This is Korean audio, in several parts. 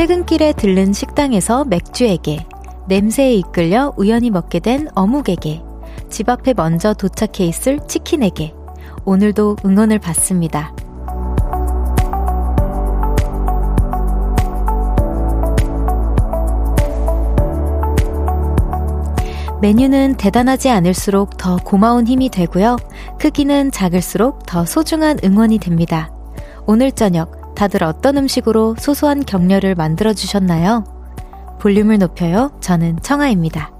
퇴근길에 들른 식당에서 맥주에게, 냄새에 이끌려 우연히 먹게 된 어묵에게, 집 앞에 먼저 도착해 있을 치킨에게, 오늘도 응원을 받습니다. 메뉴는 대단하지 않을수록 더 고마운 힘이 되고요. 크기는 작을수록 더 소중한 응원이 됩니다. 오늘 저녁 다들 어떤 음식으로 소소한 격려를 만들어 주셨나요? 볼륨을 높여요. 저는 청아입니다.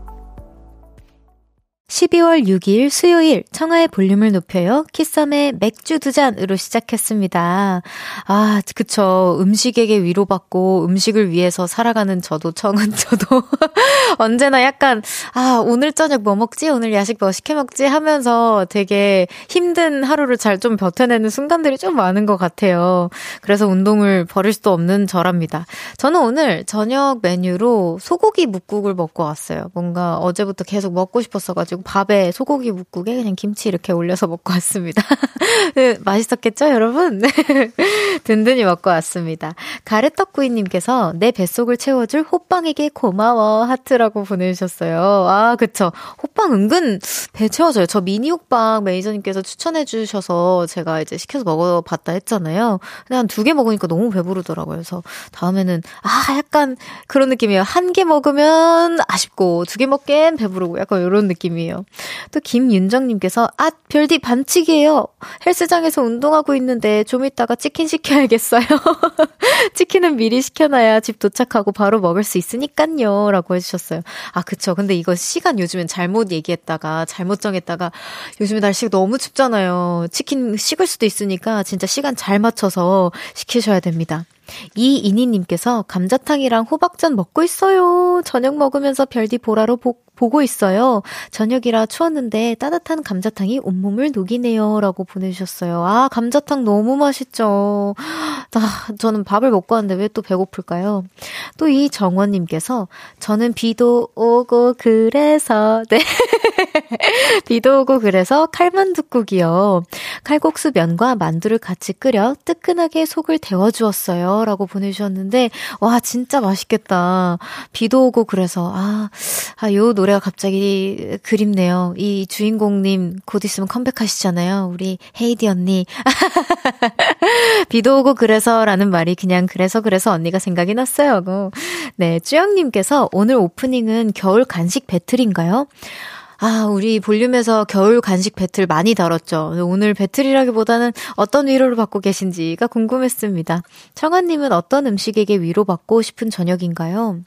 12월 6일 수요일 청하의 볼륨을 높여요. 키썸의 맥주 두 잔으로 시작했습니다. 아, 그쵸. 음식에게 위로받고 음식을 위해서 살아가는 저도 청은 저도 언제나 약간 아, 오늘 저녁 뭐 먹지? 오늘 야식 뭐 시켜 먹지? 하면서 되게 힘든 하루를 잘 좀 버텨내는 순간들이 좀 많은 것 같아요. 그래서 운동을 버릴 수도 없는 저랍니다. 저는 오늘 저녁 메뉴로 소고기 묵국을 먹고 왔어요. 뭔가 어제부터 계속 먹고 싶었어가지고 그리고 밥에 소고기 묵국에 그냥 김치 이렇게 올려서 먹고 왔습니다. 네, 맛있었겠죠, 여러분? 네. 든든히 먹고 왔습니다. 가래떡구이님께서 내 뱃속을 채워줄 호빵에게 고마워 하트라고 보내주셨어요. 아, 그쵸. 호빵 은근 배 채워져요. 저 미니 호빵 매니저님께서 추천해 주셔서 제가 이제 시켜서 먹어봤다 했잖아요. 근데 한 두 개 먹으니까 너무 배부르더라고요. 그래서 다음에는 아, 약간 그런 느낌이에요. 한 개 먹으면 아쉽고 두 개 먹기엔 배부르고 약간 이런 느낌이에요. 있네요. 또 김윤정님께서 아 별디 반칙이에요. 헬스장에서 운동하고 있는데 좀 이따가 치킨 시켜야겠어요. 치킨은 미리 시켜놔야 집 도착하고 바로 먹을 수 있으니깐요. 라고 해주셨어요. 아 그쵸. 근데 이거 시간 요즘엔 잘못 얘기했다가 잘못 정했다가 요즘에 날씨가 너무 춥잖아요. 치킨 식을 수도 있으니까 진짜 시간 잘 맞춰서 시키셔야 됩니다. 이인희님께서 감자탕이랑 호박전 먹고 있어요. 저녁 먹으면서 별디 보라로 보, 보고 있어요. 저녁이라 추웠는데 따뜻한 감자탕이 온몸을 녹이네요. 라고 보내주셨어요. 아, 감자탕 너무 맛있죠. 아, 저는 밥을 먹고 왔는데 왜 또 배고플까요? 또 이 정원님께서 저는 비도 오고 그래서, 네. 비도 오고 그래서 칼만둣국이요. 칼국수 면과 만두를 같이 끓여 뜨끈하게 속을 데워주었어요. 라고 보내주셨는데, 와, 진짜 맛있겠다. 비도 오고 그래서, 아, 아, 요 노래가 갑자기 그립네요. 이 주인공님 곧 있으면 컴백하시잖아요. 우리 헤이디 언니. 비도 오고 그래서 라는 말이 그냥 그래서 그래서 언니가 생각이 났어요. 네, 쭈영님께서 오늘 오프닝은 겨울 간식 배틀인가요? 아, 우리 볼륨에서 겨울 간식 배틀 많이 다뤘죠. 오늘 배틀이라기보다는 어떤 위로를 받고 계신지가 궁금했습니다. 청아님은 어떤 음식에게 위로받고 싶은 저녁인가요?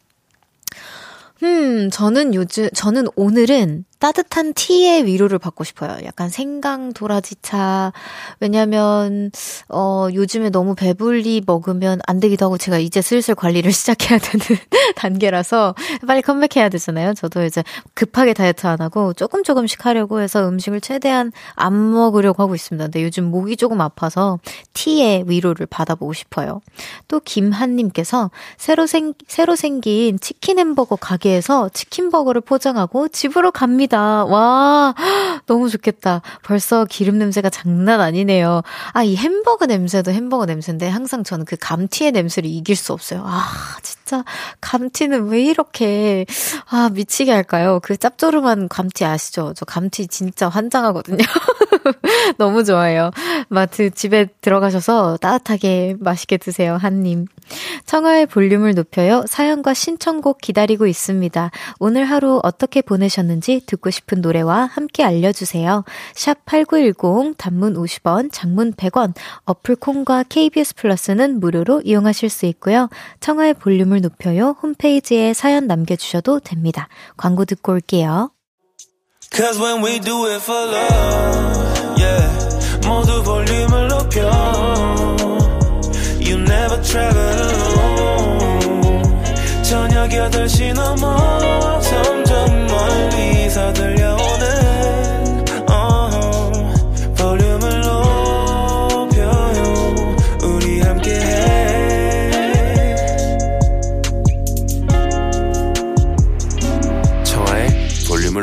음, 저는 요즘, 저는 오늘은 따뜻한 티의 위로를 받고 싶어요. 약간 생강 도라지차. 왜냐면, 어, 요즘에 너무 배불리 먹으면 안 되기도 하고 제가 이제 슬슬 관리를 시작해야 되는 단계라서 빨리 컴백해야 되잖아요. 저도 이제 급하게 다이어트 안 하고 조금 조금씩 하려고 해서 음식을 최대한 안 먹으려고 하고 있습니다. 근데 요즘 목이 조금 아파서 티의 위로를 받아보고 싶어요. 또 김한님께서 새로 생, 새로 생긴 치킨 햄버거 가게에서 치킨버거를 포장하고 집으로 갑니다. 맛있다. 와, 너무 좋겠다. 벌써 기름 냄새가 장난 아니네요. 아, 이 햄버거 냄새도 햄버거 냄새인데 항상 저는 그 감튀의 냄새를 이길 수 없어요. 아, 진짜 감튀는 왜 이렇게 아, 미치게 할까요? 그 짭조름한 감튀 아시죠? 저 감튀 진짜 환장하거든요. 너무 좋아요. 마트 집에 들어가셔서 따뜻하게 맛있게 드세요. 한님. 청하의 볼륨을 높여요. 사연과 신청곡 기다리고 있습니다. 오늘 하루 어떻게 보내셨는지 듣고 싶은 노래와 함께 알려주세요. 샵 8910 단문 50원, 장문 100원, 어플 콩과 KBS 플러스는 무료로 이용하실 수 있고요. 청하의 볼륨을 높여요. 홈페이지에 사연 남겨주셔도 됩니다. 광고 듣고 올게요. Cause when we do it for love, yeah. 모두 볼륨을 높여. You never travel alone. 저녁 8시 넘어 점점 멀리서 들려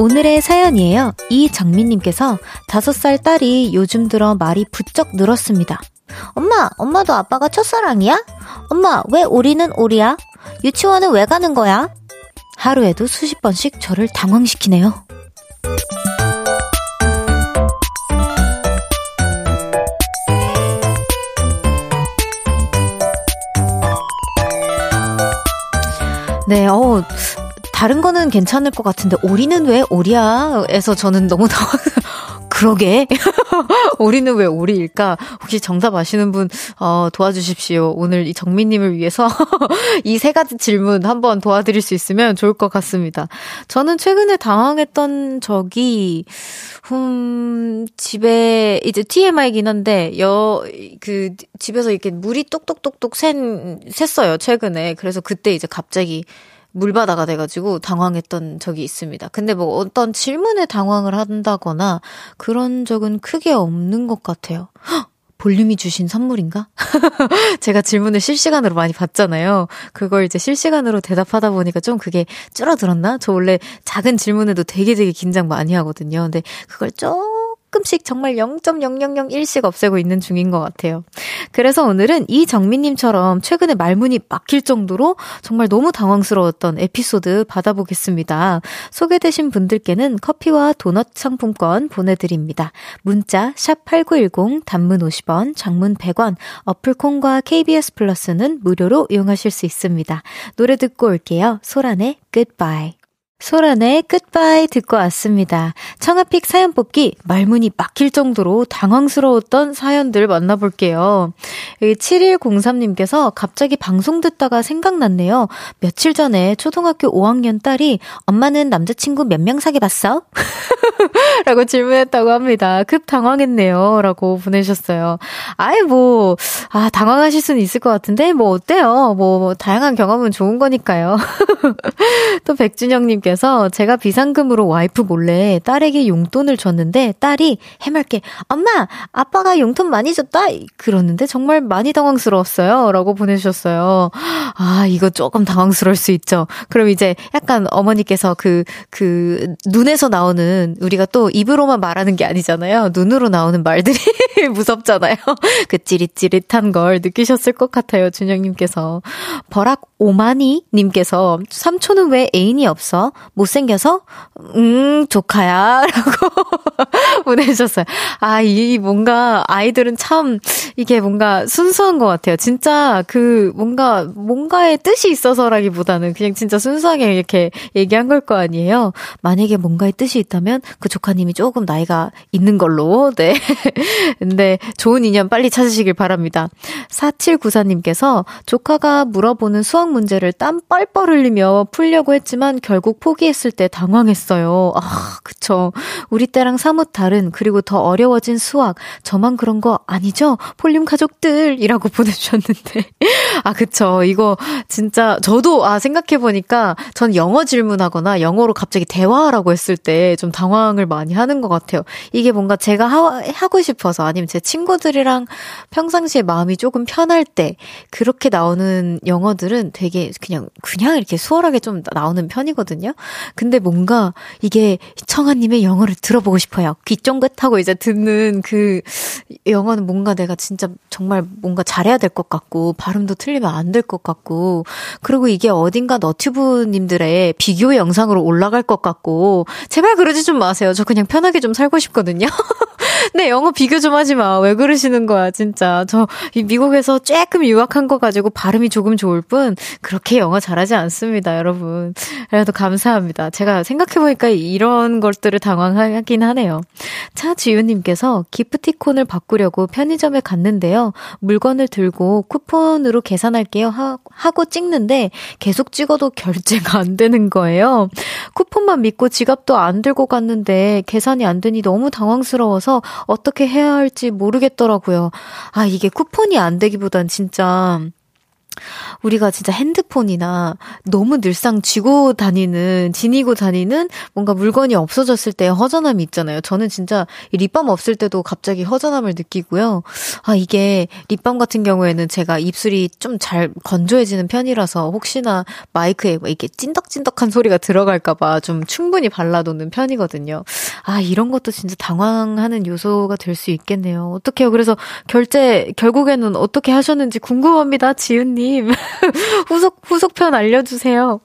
오늘의 사연이에요. 이정민님께서 다섯 살 딸이 요즘 들어 말이 부쩍 늘었습니다. 엄마, 엄마도 아빠가 첫사랑이야? 엄마, 왜 우리는 우리야? 유치원은 왜 가는 거야? 하루에도 수십 번씩 저를 당황시키네요. 네, 어, 다른 거는 괜찮을 것 같은데, 오리는 왜 오리야? 에서 저는 너무 당황, 그러게. 우리는 왜 우리일까? 혹시 정답 아시는 분, 어, 도와주십시오. 오늘 이 정민님을 위해서 이 세 가지 질문 한번 도와드릴 수 있으면 좋을 것 같습니다. 저는 최근에 당황했던 적이, 음, 집에, 이제 TMI이긴 한데, 여, 그, 집에서 이렇게 물이 똑똑똑똑 샌, 샜어요, 최근에. 그래서 그때 이제 갑자기 물바다가 돼가지고 당황했던 적이 있습니다. 근데 뭐 어떤 질문에 당황을 한다거나 그런 적은 크게 없는 것 같아요. 헉! 볼륨이 주신 선물인가? 제가 질문을 실시간으로 많이 받잖아요. 그걸 이제 실시간으로 대답하다 보니까 좀 그게 줄어들었나? 저 원래 작은 질문에도 되게 되게 긴장 많이 하거든요. 근데 그걸 좀 조금씩 정말 0.0001씩 없애고 있는 중인 것 같아요. 그래서 오늘은 이정민님처럼 최근에 말문이 막힐 정도로 정말 너무 당황스러웠던 에피소드 받아보겠습니다. 소개되신 분들께는 커피와 도넛 상품권 보내드립니다. 문자 샵8910 단문 50원, 장문 100원, 어플콘과 KBS 플러스는 무료로 이용하실 수 있습니다. 노래 듣고 올게요. 소란의 Goodbye. 소란의 끝바이 듣고 왔습니다. 청아픽 사연 뽑기 말문이 막힐 정도로 당황스러웠던 사연들 만나볼게요. 여기 7103님께서 갑자기 방송 듣다가 생각났네요. 며칠 전에 초등학교 5학년 딸이 엄마는 남자친구 몇 명 사귀 봤어? 라고 질문했다고 합니다. 급 당황했네요. 라고 보내셨어요. 아예 뭐, 아, 당황하실 수는 있을 것 같은데, 뭐, 어때요? 뭐, 뭐 다양한 경험은 좋은 거니까요. 또 백준영님께 님께서 제가 비상금으로 와이프 몰래 딸에게 용돈을 줬는데 딸이 해맑게 엄마 아빠가 용돈 많이 줬다? 그러는데 정말 많이 당황스러웠어요 라고 보내주셨어요. 아 이거 조금 당황스러울 수 있죠. 그럼 이제 약간 어머니께서 그그 그 눈에서 나오는 우리가 또 입으로만 말하는 게 아니잖아요. 눈으로 나오는 말들이 무섭잖아요. 그 찌릿찌릿한 걸 느끼셨을 것 같아요 준영님께서. 버락 오마니 님께서 삼촌은 왜 애인이 없어? 못생겨서? 음, 조카야. 라고 보내주셨어요. 아, 이 뭔가 아이들은 참 이게 뭔가 순수한 것 같아요. 진짜 그 뭔가 뭔가의 뜻이 있어서라기보다는 그냥 진짜 순수하게 이렇게 얘기한 걸 거 아니에요. 만약에 뭔가의 뜻이 있다면 그 조카님이 조금 나이가 있는 걸로. 네. 근데 좋은 인연 빨리 찾으시길 바랍니다. 4794님께서 조카가 물어보는 수학 문제를 땀 뻘뻘 흘리며 풀려고 했지만 결국 포기했을 때 당황했어요. 아, 그쵸. 우리 때랑 사뭇 다른 그리고 더 어려워진 수학. 저만 그런 거 아니죠? 폴륨 가족들 이라고 보내주셨는데. 아, 그쵸. 이거 진짜 저도 아, 생각해보니까 전 영어 질문하거나 영어로 갑자기 대화하라고 했을 때 좀 당황을 많이 하는 것 같아요. 이게 뭔가 제가 하, 하고 싶어서 아니면 제 친구들이랑 평상시에 마음이 조금 편할 때 그렇게 나오는 영어들은 되게 그냥, 그냥 이렇게 수월하게 좀 나오는 편이거든요. 근데 뭔가 이게 청아님의 영어를 들어보고 싶어요. 귀 쫑긋하고 이제 듣는 그 영어는 뭔가 내가 진짜 정말 뭔가 잘해야 될 것 같고, 발음도 틀리면 안 될 것 같고, 그리고 이게 어딘가 너튜브님들의 비교 영상으로 올라갈 것 같고, 제발 그러지 좀 마세요. 저 그냥 편하게 좀 살고 싶거든요. 네, 영어 비교 좀 하지 마. 왜 그러시는 거야, 진짜. 저 미국에서 조금 유학한 거 가지고 발음이 조금 좋을 뿐, 그렇게 영어 잘하지 않습니다, 여러분. 그래도 감사 합니다. 제가 생각해보니까 이런 것들을 당황하긴 하네요. 차지우님께서 기프티콘을 바꾸려고 편의점에 갔는데요. 물건을 들고 쿠폰으로 계산할게요 하고 찍는데 계속 찍어도 결제가 안 되는 거예요. 쿠폰만 믿고 지갑도 안 들고 갔는데 계산이 안 되니 너무 당황스러워서 어떻게 해야 할지 모르겠더라고요. 아, 이게 쿠폰이 안 되기보단 진짜 우리가 진짜 핸드폰이나 너무 늘상 쥐고 다니는, 지니고 다니는 뭔가 물건이 없어졌을 때 허전함이 있잖아요. 저는 진짜 립밤 없을 때도 갑자기 허전함을 느끼고요. 아, 이게 립밤 같은 경우에는 제가 입술이 좀 잘 건조해지는 편이라서 혹시나 마이크에 이렇게 찐덕찐덕한 소리가 들어갈까봐 좀 충분히 발라놓는 편이거든요. 아, 이런 것도 진짜 당황하는 요소가 될 수 있겠네요. 어떡해요. 그래서 결제, 결국에는 어떻게 하셨는지 궁금합니다. 지은님. 후속, 후속편 알려주세요.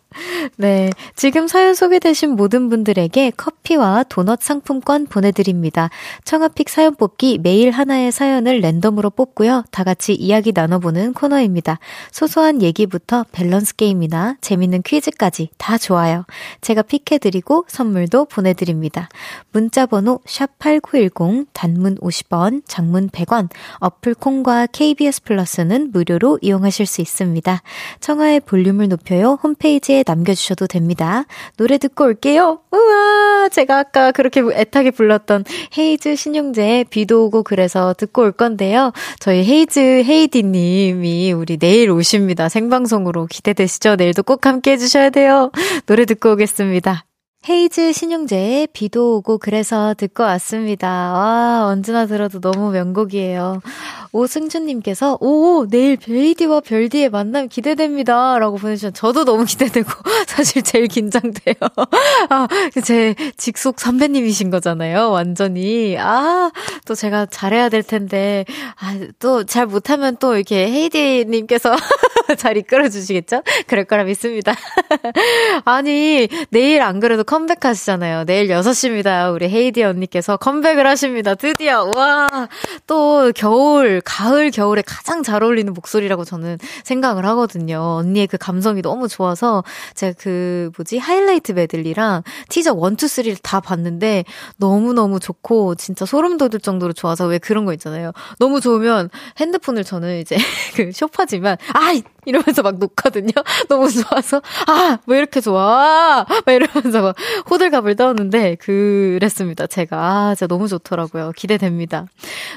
네. 지금 사연 소개되신 모든 분들에게 커피와 도넛 상품권 보내드립니다. 청아픽 사연 뽑기 매일 하나의 사연을 랜덤으로 뽑고요. 다 같이 이야기 나눠보는 코너입니다. 소소한 얘기부터 밸런스 게임이나 재밌는 퀴즈까지 다 좋아요. 제가 pick해드리고 선물도 보내드립니다. 문자번호 샵8910 단문 50원, 장문 100원, 어플 콩과 KBS 플러스는 무료로 이용하실 수 있습니다. 청하의 볼륨을 높여요. 홈페이지에 남겨주셔도 됩니다. 노래 듣고 올게요. 우와, 제가 아까 그렇게 애타게 불렀던 헤이즈 신용재의 비도 오고 그래서 듣고 올 건데요. 저희 헤이즈 헤이디님이 우리 내일 오십니다. 생방송으로 기대되시죠? 내일도 꼭 함께 해주셔야 돼요. 노래 듣고 오겠습니다. 헤이즈 신용재의 비도 오고 그래서 듣고 왔습니다. 와, 언제나 들어도 너무 명곡이에요. 오승준님께서, 오, 내일 베이디와 별디의 만남 기대됩니다. 라고 보내주셨 저도 너무 기대되고, 사실 제일 긴장돼요. 아, 제 직속 선배님이신 거잖아요. 완전히. 아, 또 제가 잘해야 될 텐데, 아, 또 잘 못하면 또 이렇게 헤이디님께서 잘 이끌어 주시겠죠? 그럴 거라 믿습니다. 아니, 내일 안 그래도 컴백 하시잖아요. 내일 6시입니다. 우리 헤이디 언니께서 컴백을 하십니다. 드디어. 와, 또 겨울, 가을, 겨울에 가장 잘 어울리는 목소리라고 저는 생각을 하거든요. 언니의 그 감성이 너무 좋아서 제가 그 뭐지? 하이라이트 메들리랑 티저 1, 2, 3를 다 봤는데 너무너무 좋고 진짜 소름 돋을 정도로 좋아서 왜 그런 거 있잖아요. 너무 좋으면 핸드폰을 저는 이제 그 쇼파지만 아 이러면서 막 놓거든요. 너무 좋아서 아 왜 이렇게 좋아 막 이러면서 막 호들갑을 떠는데 그랬습니다. 제가 아 진짜 너무 좋더라고요. 기대됩니다.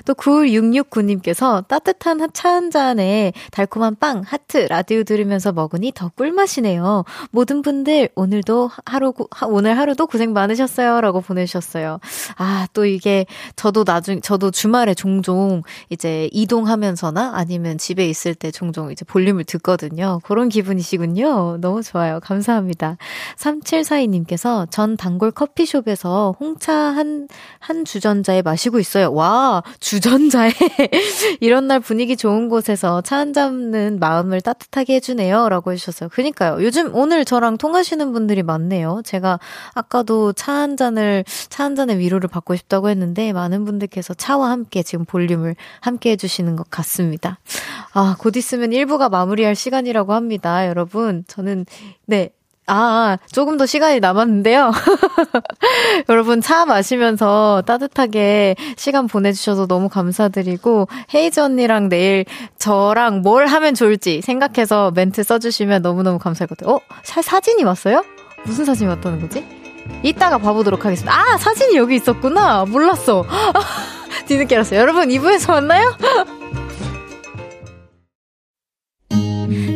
또 9669님께서 따뜻한 차 한 잔에 달콤한 빵 하트 라디오 들으면서 먹으니 더 꿀맛이네요. 모든 분들 오늘도 하루 오늘 하루도 고생 많으셨어요라고 보내주셨어요. 아 또 이게 저도 나중 저도 주말에 종종 이제 이동하면서나 아니면 집에 있을 때 종종 이제 볼륨을 듣 듣거든요. 그런 기분이시군요. 너무 좋아요. 감사합니다. 3742님께서 전 단골 커피숍에서 홍차 한, 한 주전자에 마시고 있어요. 와, 주전자에. 이런 날 분위기 좋은 곳에서 차한 잔은 마음을 따뜻하게 해주네요. 라고 해주셨어요. 그니까요. 요즘 오늘 저랑 통하시는 분들이 많네요. 제가 아까도 차 한 잔을, 차 한 잔의 위로를 받고 싶다고 했는데 많은 분들께서 차와 함께 지금 볼륨을 함께 해주시는 것 같습니다. 아, 곧 있으면 1부가 마무리 할 시간이라고 합니다. 여러분, 저는, 네. 아, 조금 더 시간이 남았는데요. 여러분, 차 마시면서 따뜻하게 시간 보내주셔서 너무 감사드리고, 헤이즈 언니랑 내일 저랑 뭘 하면 좋을지 생각해서 멘트 써주시면 너무너무 감사하거든요. 어? 사, 사진이 왔어요? 무슨 사진이 왔다는 거지? 이따가 봐보도록 하겠습니다. 아, 사진이 여기 있었구나. 몰랐어. 뒤늦게 알았어요. 여러분, 2부에서 만나요?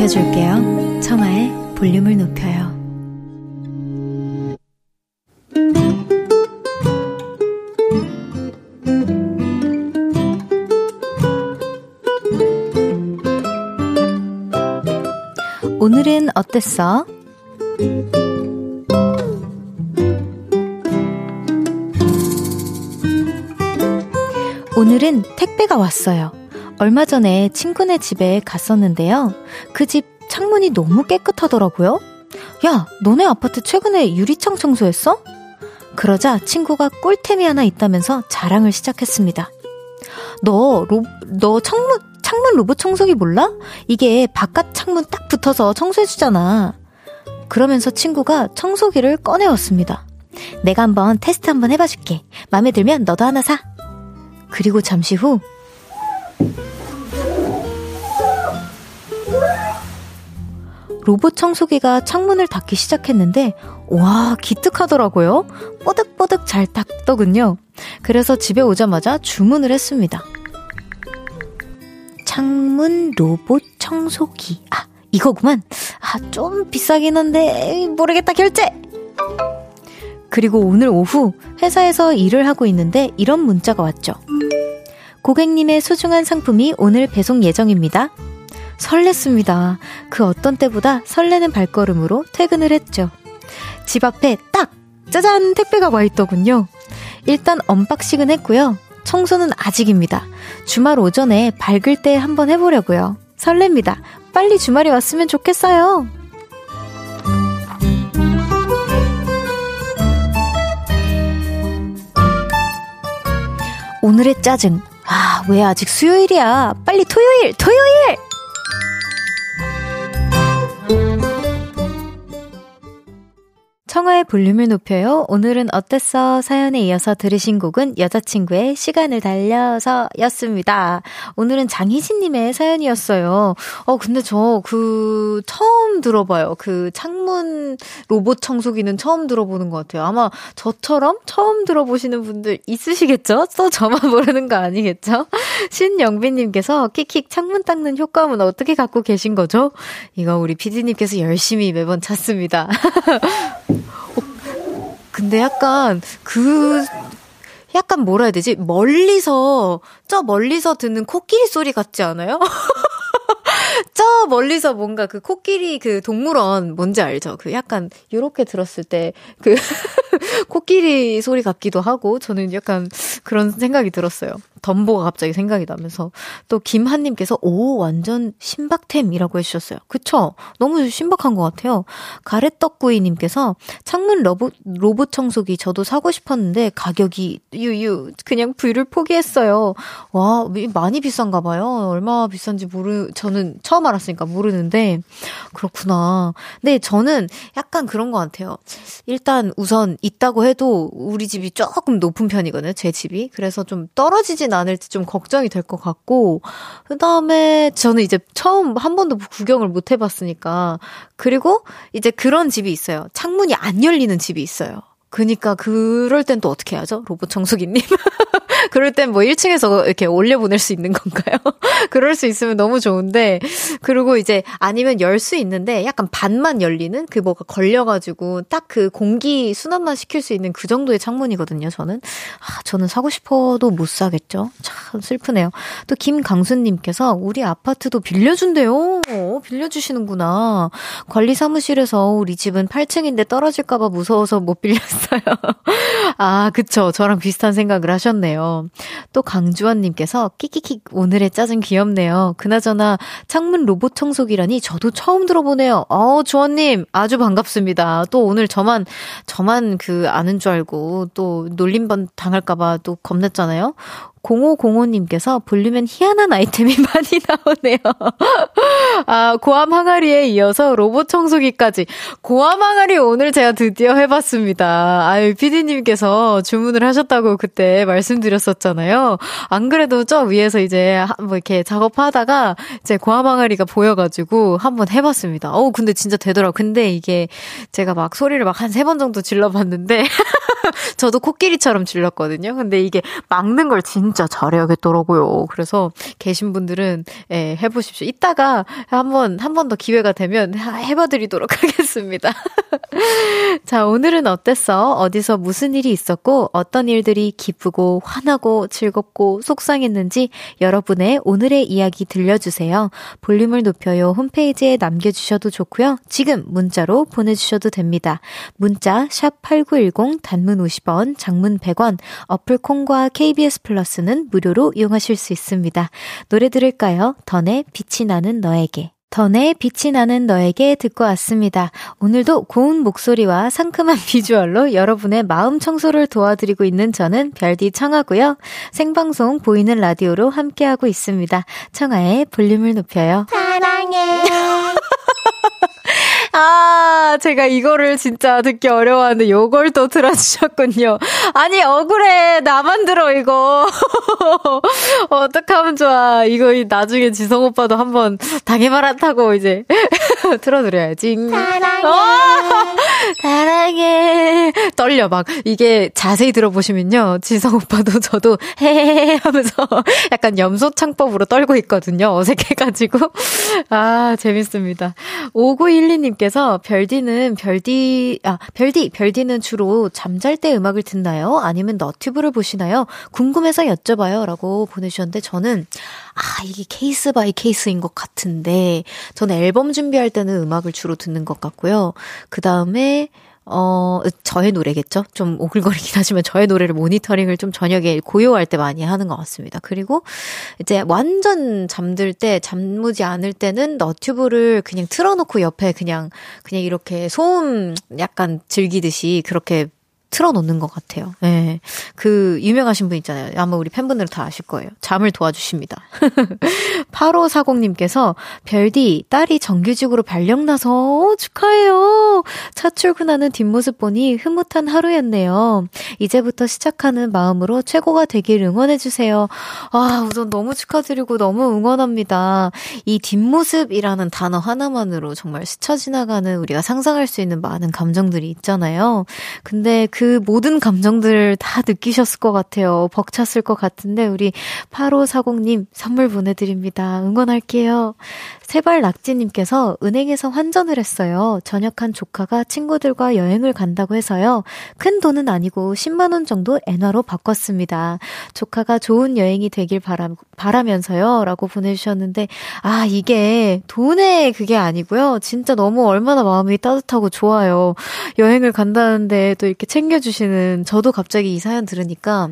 높여줄게요. 청하의 볼륨을 높여요. 오늘은 어땠어? 오늘은 택배가 왔어요. 얼마 전에 친구네 집에 갔었는데요. 그 집 창문이 너무 깨끗하더라고요. 야, 너네 아파트 최근에 유리창 청소했어? 그러자 친구가 꿀템이 하나 있다면서 자랑을 시작했습니다. 너, 로, 너 창문, 창문 로봇 청소기 몰라? 이게 바깥 창문 딱 붙어서 청소해주잖아. 그러면서 친구가 청소기를 꺼내왔습니다. 내가 한번 테스트 한번 해봐줄게. 마음에 들면 너도 하나 사. 그리고 잠시 후 로봇 청소기가 창문을 닫기 시작했는데, 와, 기특하더라고요. 뽀득뽀득 잘 닦더군요. 그래서 집에 오자마자 주문을 했습니다. 창문 로봇 청소기. 아, 이거구만. 아, 좀 비싸긴 한데, 모르겠다, 결제! 그리고 오늘 오후 회사에서 일을 하고 있는데 이런 문자가 왔죠. 고객님의 소중한 상품이 오늘 배송 예정입니다. 설렜습니다. 그 어떤 때보다 설레는 발걸음으로 퇴근을 했죠. 집 앞에 딱! 짜잔! 택배가 와 있더군요. 일단 언박싱은 했고요. 청소는 아직입니다. 주말 오전에 밝을 때 한번 해보려고요. 설렙니다. 빨리 주말이 왔으면 좋겠어요. 오늘의 짜증. 아, 왜 아직 수요일이야? 빨리 토요일! 토요일! 청하의 볼륨을 높여요. 오늘은 어땠어? 사연에 이어서 들으신 곡은 여자친구의 시간을 달려서 였습니다. 오늘은 장희진님의 사연이었어요. 어, 근데 저 그 처음 들어봐요. 그 창문 로봇 청소기는 처음 들어보는 것 같아요. 아마 저처럼 처음 들어보시는 분들 있으시겠죠? 또 저만 모르는 거 아니겠죠? 신영빈님께서 킥킥 창문 닦는 효과음은 어떻게 갖고 계신 거죠? 이거 우리 피디님께서 열심히 매번 찾습니다. 어, 근데 약간 그 약간 뭐라 해야 되지? 멀리서 저 멀리서 듣는 코끼리 소리 같지 않아요? 저 멀리서 뭔가 그 코끼리 그 동물원 뭔지 알죠? 그 약간 요렇게 들었을 때그 코끼리 소리 같기도 하고 저는 약간 그런 생각이 들었어요. 덤보가 갑자기 생각이 나면서 또 김한님께서 오 완전 신박템이라고 해주셨어요. 그쵸? 너무 신박한 것 같아요. 가래떡구이님께서 창문 로봇 로봇 청소기 저도 사고 싶었는데 가격이 유유 그냥 불을 포기했어요. 와 많이 비싼가 봐요. 얼마 비싼지 모르 저는 처음 알았으니까 모르는데 그렇구나. 근데 저는 약간 그런 것 같아요. 일단 우선 있다고 해도 우리 집이 조금 높은 편이거든요. 제 집이 그래서 좀 떨어지진 않을지 좀 걱정이 될 것 같고, 그 다음에 저는 이제 처음 한 번도 구경을 못 해봤으니까, 그리고 이제 그런 집이 있어요. 창문이 안 열리는 집이 있어요. 그니까 그럴 땐 또 어떻게 하죠? 로봇 청소기님. 그럴 땐 뭐 1층에서 이렇게 올려보낼 수 있는 건가요? 그럴 수 있으면 너무 좋은데, 그리고 이제 아니면 열 수 있는데 약간 반만 열리는 그 뭐가 걸려가지고 딱 그 공기 순환만 시킬 수 있는 그 정도의 창문이거든요, 저는. 아, 저는 사고 싶어도 못 사겠죠? 참 슬프네요. 또 김강수님께서 우리 아파트도 빌려준대요. 어, 빌려주시는구나. 관리 사무실에서 우리 집은 8층인데 떨어질까봐 무서워서 못 빌렸어 요. 있어요. 아, 그쵸. 저랑 비슷한 생각을 하셨네요. 또 강주원님께서 끼끼킥 오늘의 짜증 귀엽네요. 그나저나 창문 로봇 청소기라니 저도 처음 들어보네요. 어, 주원님 아주 반갑습니다. 또 오늘 저만 저만 그 아는 줄 알고 또 놀림번 당할까봐 또 겁냈잖아요. 0505님께서 볼륨엔 희한한 아이템이 많이 나오네요. 아, 고암 항아리에 이어서 로봇 청소기까지. 고암 항아리 오늘 제가 드디어 해봤습니다. 아유, 피디님께서 주문을 하셨다고 그때 말씀드렸었잖아요. 안 그래도 저 위에서 이제 뭐 이렇게 작업하다가 이제 고암 항아리가 보여가지고 한번 해봤습니다. 어우, 근데 진짜 되더라고. 근데 이게 제가 막 소리를 막 한 세 번 정도 질러봤는데 저도 코끼리처럼 질렀거든요. 근데 이게 막는 걸 진짜 잘해야겠더라고요. 그래서 계신 분들은 예, 해보십시오. 이따가 한번 한 번 더 기회가 되면 해봐드리도록 하겠습니다. 자, 오늘은 어땠어? 어디서 무슨 일이 있었고 어떤 일들이 기쁘고 화나고 즐겁고 속상했는지 여러분의 오늘의 이야기 들려주세요. 볼륨을 높여요 홈페이지에 남겨주셔도 좋고요. 지금 문자로 보내주셔도 됩니다. 문자 샵 #8910 단문 50원, 장문 100원, 어플 콩과 KBS 플러스는 무료로 이용하실 수 있습니다. 노래 들을까요? 던의 빛이 나는 너에게. 던의 빛이 나는 너에게 듣고 왔습니다. 오늘도 고운 목소리와 상큼한 비주얼로 여러분의 마음 청소를 도와드리고 있는 저는 별디 청하고요. 생방송 보이는 라디오로 함께하고 있습니다. 청하의 볼륨을 높여요. 사랑해. 아, 제가 이거를 진짜 듣기 어려워하는데 요걸 또 들어주셨군요. 아니, 억울해. 나만 들어, 이거. 어떡하면 좋아. 이거 나중에 지성 오빠도 한번 당해봐라 타고 이제 틀어드려야지. 사랑해. 어! 사랑해. 떨려, 막. 이게 자세히 들어보시면요. 지성 오빠도 저도 헤헤헤 하면서 약간 염소 창법으로 떨고 있거든요. 어색해가지고. 아, 재밌습니다. 5912님께서 별디는 별디, 아, 별디, 별디는 주로 잠잘 때 음악을 듣나요? 아니면 너튜브를 보시나요? 궁금해서 여쭤봐요. 라고 보내주셨는데 저는, 아, 이게 case by case인 것 같은데, 저는 앨범 준비할 때는 음악을 주로 듣는 것 같고요. 그 다음에, 어, 저의 노래겠죠? 좀 오글거리긴 하지만 저의 노래를 모니터링을 좀 저녁에 고요할 때 많이 하는 것 같습니다. 그리고 이제 완전 잠들 때, 잠무지 않을 때는 너튜브를 그냥 틀어놓고 옆에 그냥, 그냥 이렇게 소음 약간 즐기듯이 그렇게 틀어놓는 것 같아요. 예. 네. 그, 유명하신 분 있잖아요. 아마 우리 팬분들은 다 아실 거예요. 잠을 도와주십니다. 8540님께서, 별디, 딸이 정규직으로 발령나서, 축하해요. 차 출근하는 뒷모습 보니 흐뭇한 하루였네요. 이제부터 시작하는 마음으로 최고가 되길 응원해주세요. 아, 우선 너무 축하드리고 너무 응원합니다. 이 뒷모습이라는 단어 하나만으로 정말 스쳐 지나가는 우리가 상상할 수 있는 많은 감정들이 있잖아요. 근데 그그 모든 감정들 다 느끼셨을 것 같아요. 벅찼을 것 같은데 우리 8540님 선물 보내드립니다. 응원할게요. 세발 낙지님께서 은행에서 환전을 했어요. 전역한 조카가 친구들과 여행을 간다고 해서요. 큰 돈은 아니고 10만원 정도 엔화로 바꿨습니다. 조카가 좋은 여행이 되길 바라, 바라면서요. 라고 보내주셨는데, 아, 이게 돈의 그게 아니고요. 진짜 너무 얼마나 마음이 따뜻하고 좋아요. 여행을 간다는데 또 이렇게 챙겨주시는 저도 갑자기 이 사연 들으니까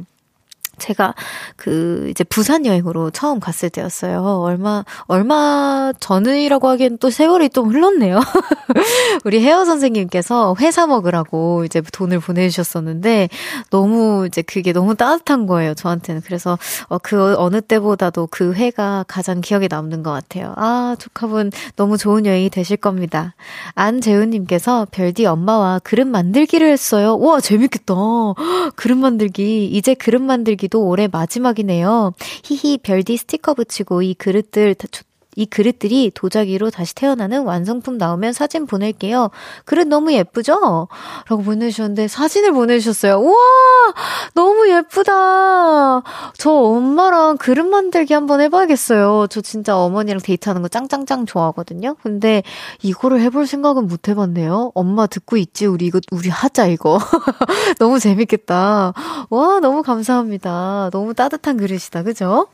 제가 그 이제 부산 여행으로 처음 갔을 때였어요. 얼마 얼마 전이라고 하기엔 또 세월이 좀 흘렀네요. 우리 헤어 선생님께서 회사 먹으라고 이제 돈을 보내주셨었는데 너무 이제 그게 너무 따뜻한 거예요 저한테는. 그래서 어, 그 어느 때보다도 그 회가 가장 기억에 남는 것 같아요. 아 조카분 너무 좋은 여행이 되실 겁니다. 안재훈님께서 별디 엄마와 그릇 만들기를 했어요. 와 재밌겠다. 그릇 만들기 이제 그릇 만들기 여기도 올해 마지막이네요. 히히 별디 스티커 붙이고 이 그릇들 이 그릇들이 도자기로 다시 태어나는 완성품 나오면 사진 보낼게요. 그릇 너무 예쁘죠? 라고 보내주셨는데 사진을 보내주셨어요. 우와! 너무 예쁘다! 저 엄마랑 그릇 만들기 한번 해봐야겠어요. 저 진짜 어머니랑 데이트하는 거 짱짱짱 좋아하거든요. 근데 이거를 해볼 생각은 못 해봤네요. 엄마 듣고 있지? 우리 이거, 우리 하자, 이거. 너무 재밌겠다. 와, 너무 감사합니다. 너무 따뜻한 그릇이다. 그죠?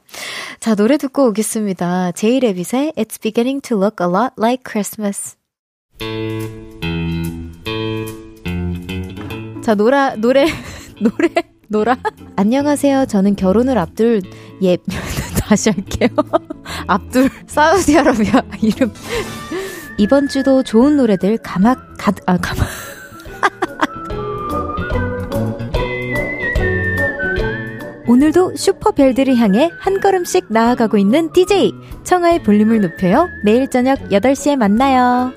자, 노래 듣고 오겠습니다. 제이레빗의 의 It's beginning to look a lot like Christmas. 자, 노라, 노래, 노래, 노라. 안녕하세요. 저는 결혼을 앞둘, 예, 다시 할게요. 앞둘, 사우디아라비아 이름. 이번 주도 좋은 노래들 가막, 가, 아, 가막. 오늘도 슈퍼별들을 향해 한 걸음씩 나아가고 있는 DJ 청하의 볼륨을 높여요. 매일 저녁 8시에 만나요.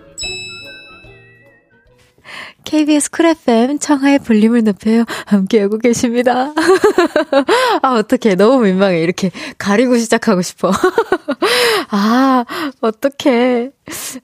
KBS 쿨 FM 청하의 볼륨을 높여요. 함께하고 계십니다. 아, 어떡해. 너무 민망해. 이렇게 가리고 시작하고 싶어. 아, 어떡해.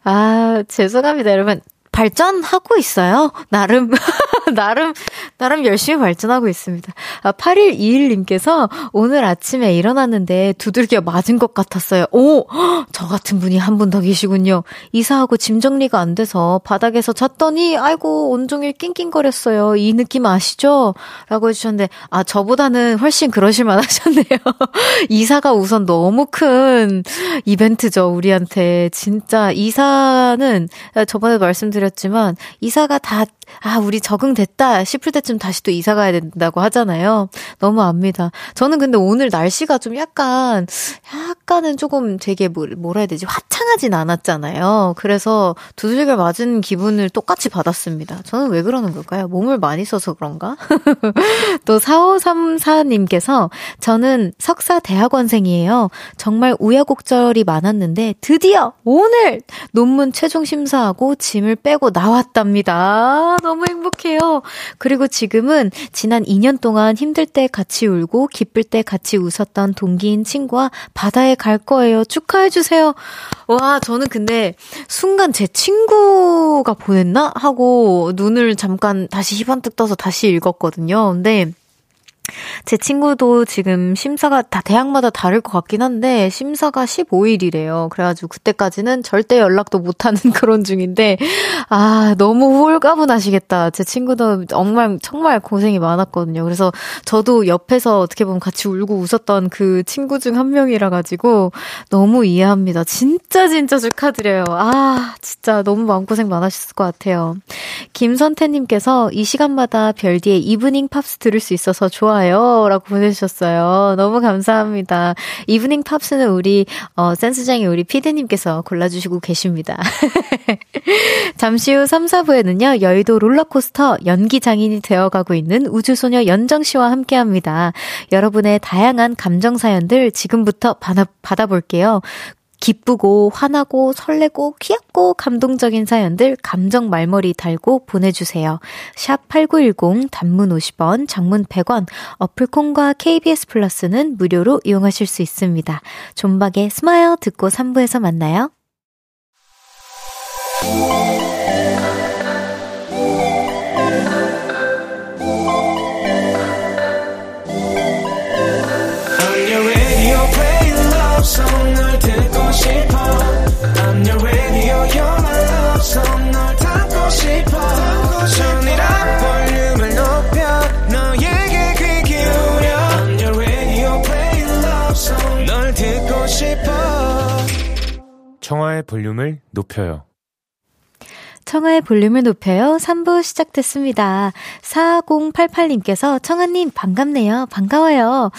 아, 죄송합니다, 여러분. 발전하고 있어요. 나름, 나름, 나름 열심히 발전하고 있습니다. 아, 8121님께서 오늘 아침에 일어났는데 두들겨 맞은 것 같았어요. 오! 저 같은 분이 한 분 더 계시군요. 이사하고 짐 정리가 안 돼서 바닥에서 잤더니, 아이고, 온종일 낑낑거렸어요. 이 느낌 아시죠? 라고 해주셨는데, 아, 저보다는 훨씬 그러실만 하셨네요. 이사가 우선 너무 큰 이벤트죠, 우리한테. 진짜, 이사는, 저번에 말씀드렸 말씀드렸지만, 이사가 다, 아, 우리 적응됐다 싶을 때쯤 다시 또 이사 가야 된다고 하잖아요. 너무 압니다. 저는 근데 오늘 날씨가 좀 약간, 약간은 조금 되게 뭐, 뭐라 해야 되지? 화창하진 않았잖아요. 그래서 두들겨 맞은 기분을 똑같이 받았습니다. 저는 왜 그러는 걸까요? 몸을 많이 써서 그런가? 또 4534님께서 저는 석사 대학원생이에요. 정말 우여곡절이 많았는데 드디어 오늘 논문 최종 심사하고 짐을 빼고 나왔답니다. 너무 행복해요. 그리고 지금은 지난 2년 동안 힘들 때 같이 울고 기쁠 때 같이 웃었던 동기인 친구와 바다에 갈 거예요. 축하해주세요. 와, 저는 근데 순간 제 친구가 보냈나? 하고 눈을 잠깐 다시 희번뜩 떠서 다시 읽었거든요. 근데 제 친구도 지금 심사가 다 대학마다 다를 것 같긴 한데 심사가 15일이래요. 그래가지고 그때까지는 절대 연락도 못하는 그런 중인데 아 너무 홀가분하시겠다. 제 친구도 정말 정말 고생이 많았거든요. 그래서 저도 옆에서 어떻게 보면 같이 울고 웃었던 그 친구 중 한 명이라 가지고 너무 이해합니다. 진짜 진짜 축하드려요. 아 진짜 너무 마음고생 많으셨을 것 같아요. 김선태님께서 이 시간마다 별디의 Evening Pops 들을 수 있어서 좋아요. 좋아요. 라고 보내주셨어요. 너무 감사합니다. Evening Pops는 우리, 어, 센스쟁이 우리 피디님께서 골라주시고 계십니다. 잠시 후 3, 4부에는요, 여의도 롤러코스터 연기 장인이 되어가고 있는 우주소녀 연정씨와 함께 합니다. 여러분의 다양한 감정사연들 지금부터 받아, 받아볼게요. 기쁘고 화나고 설레고 귀엽고 감동적인 사연들 감정 말머리 달고 보내주세요. 샵 8910 단문 50원, 장문 100원, 어플콘과 KBS 플러스는 무료로 이용하실 수 있습니다. 존박의 Smile 듣고 3부에서 만나요. 청하의 볼륨을 높여요 청하의 볼륨을 높여요. 3부 시작됐습니다. 4088님께서 청하님 반갑네요. 반가워요.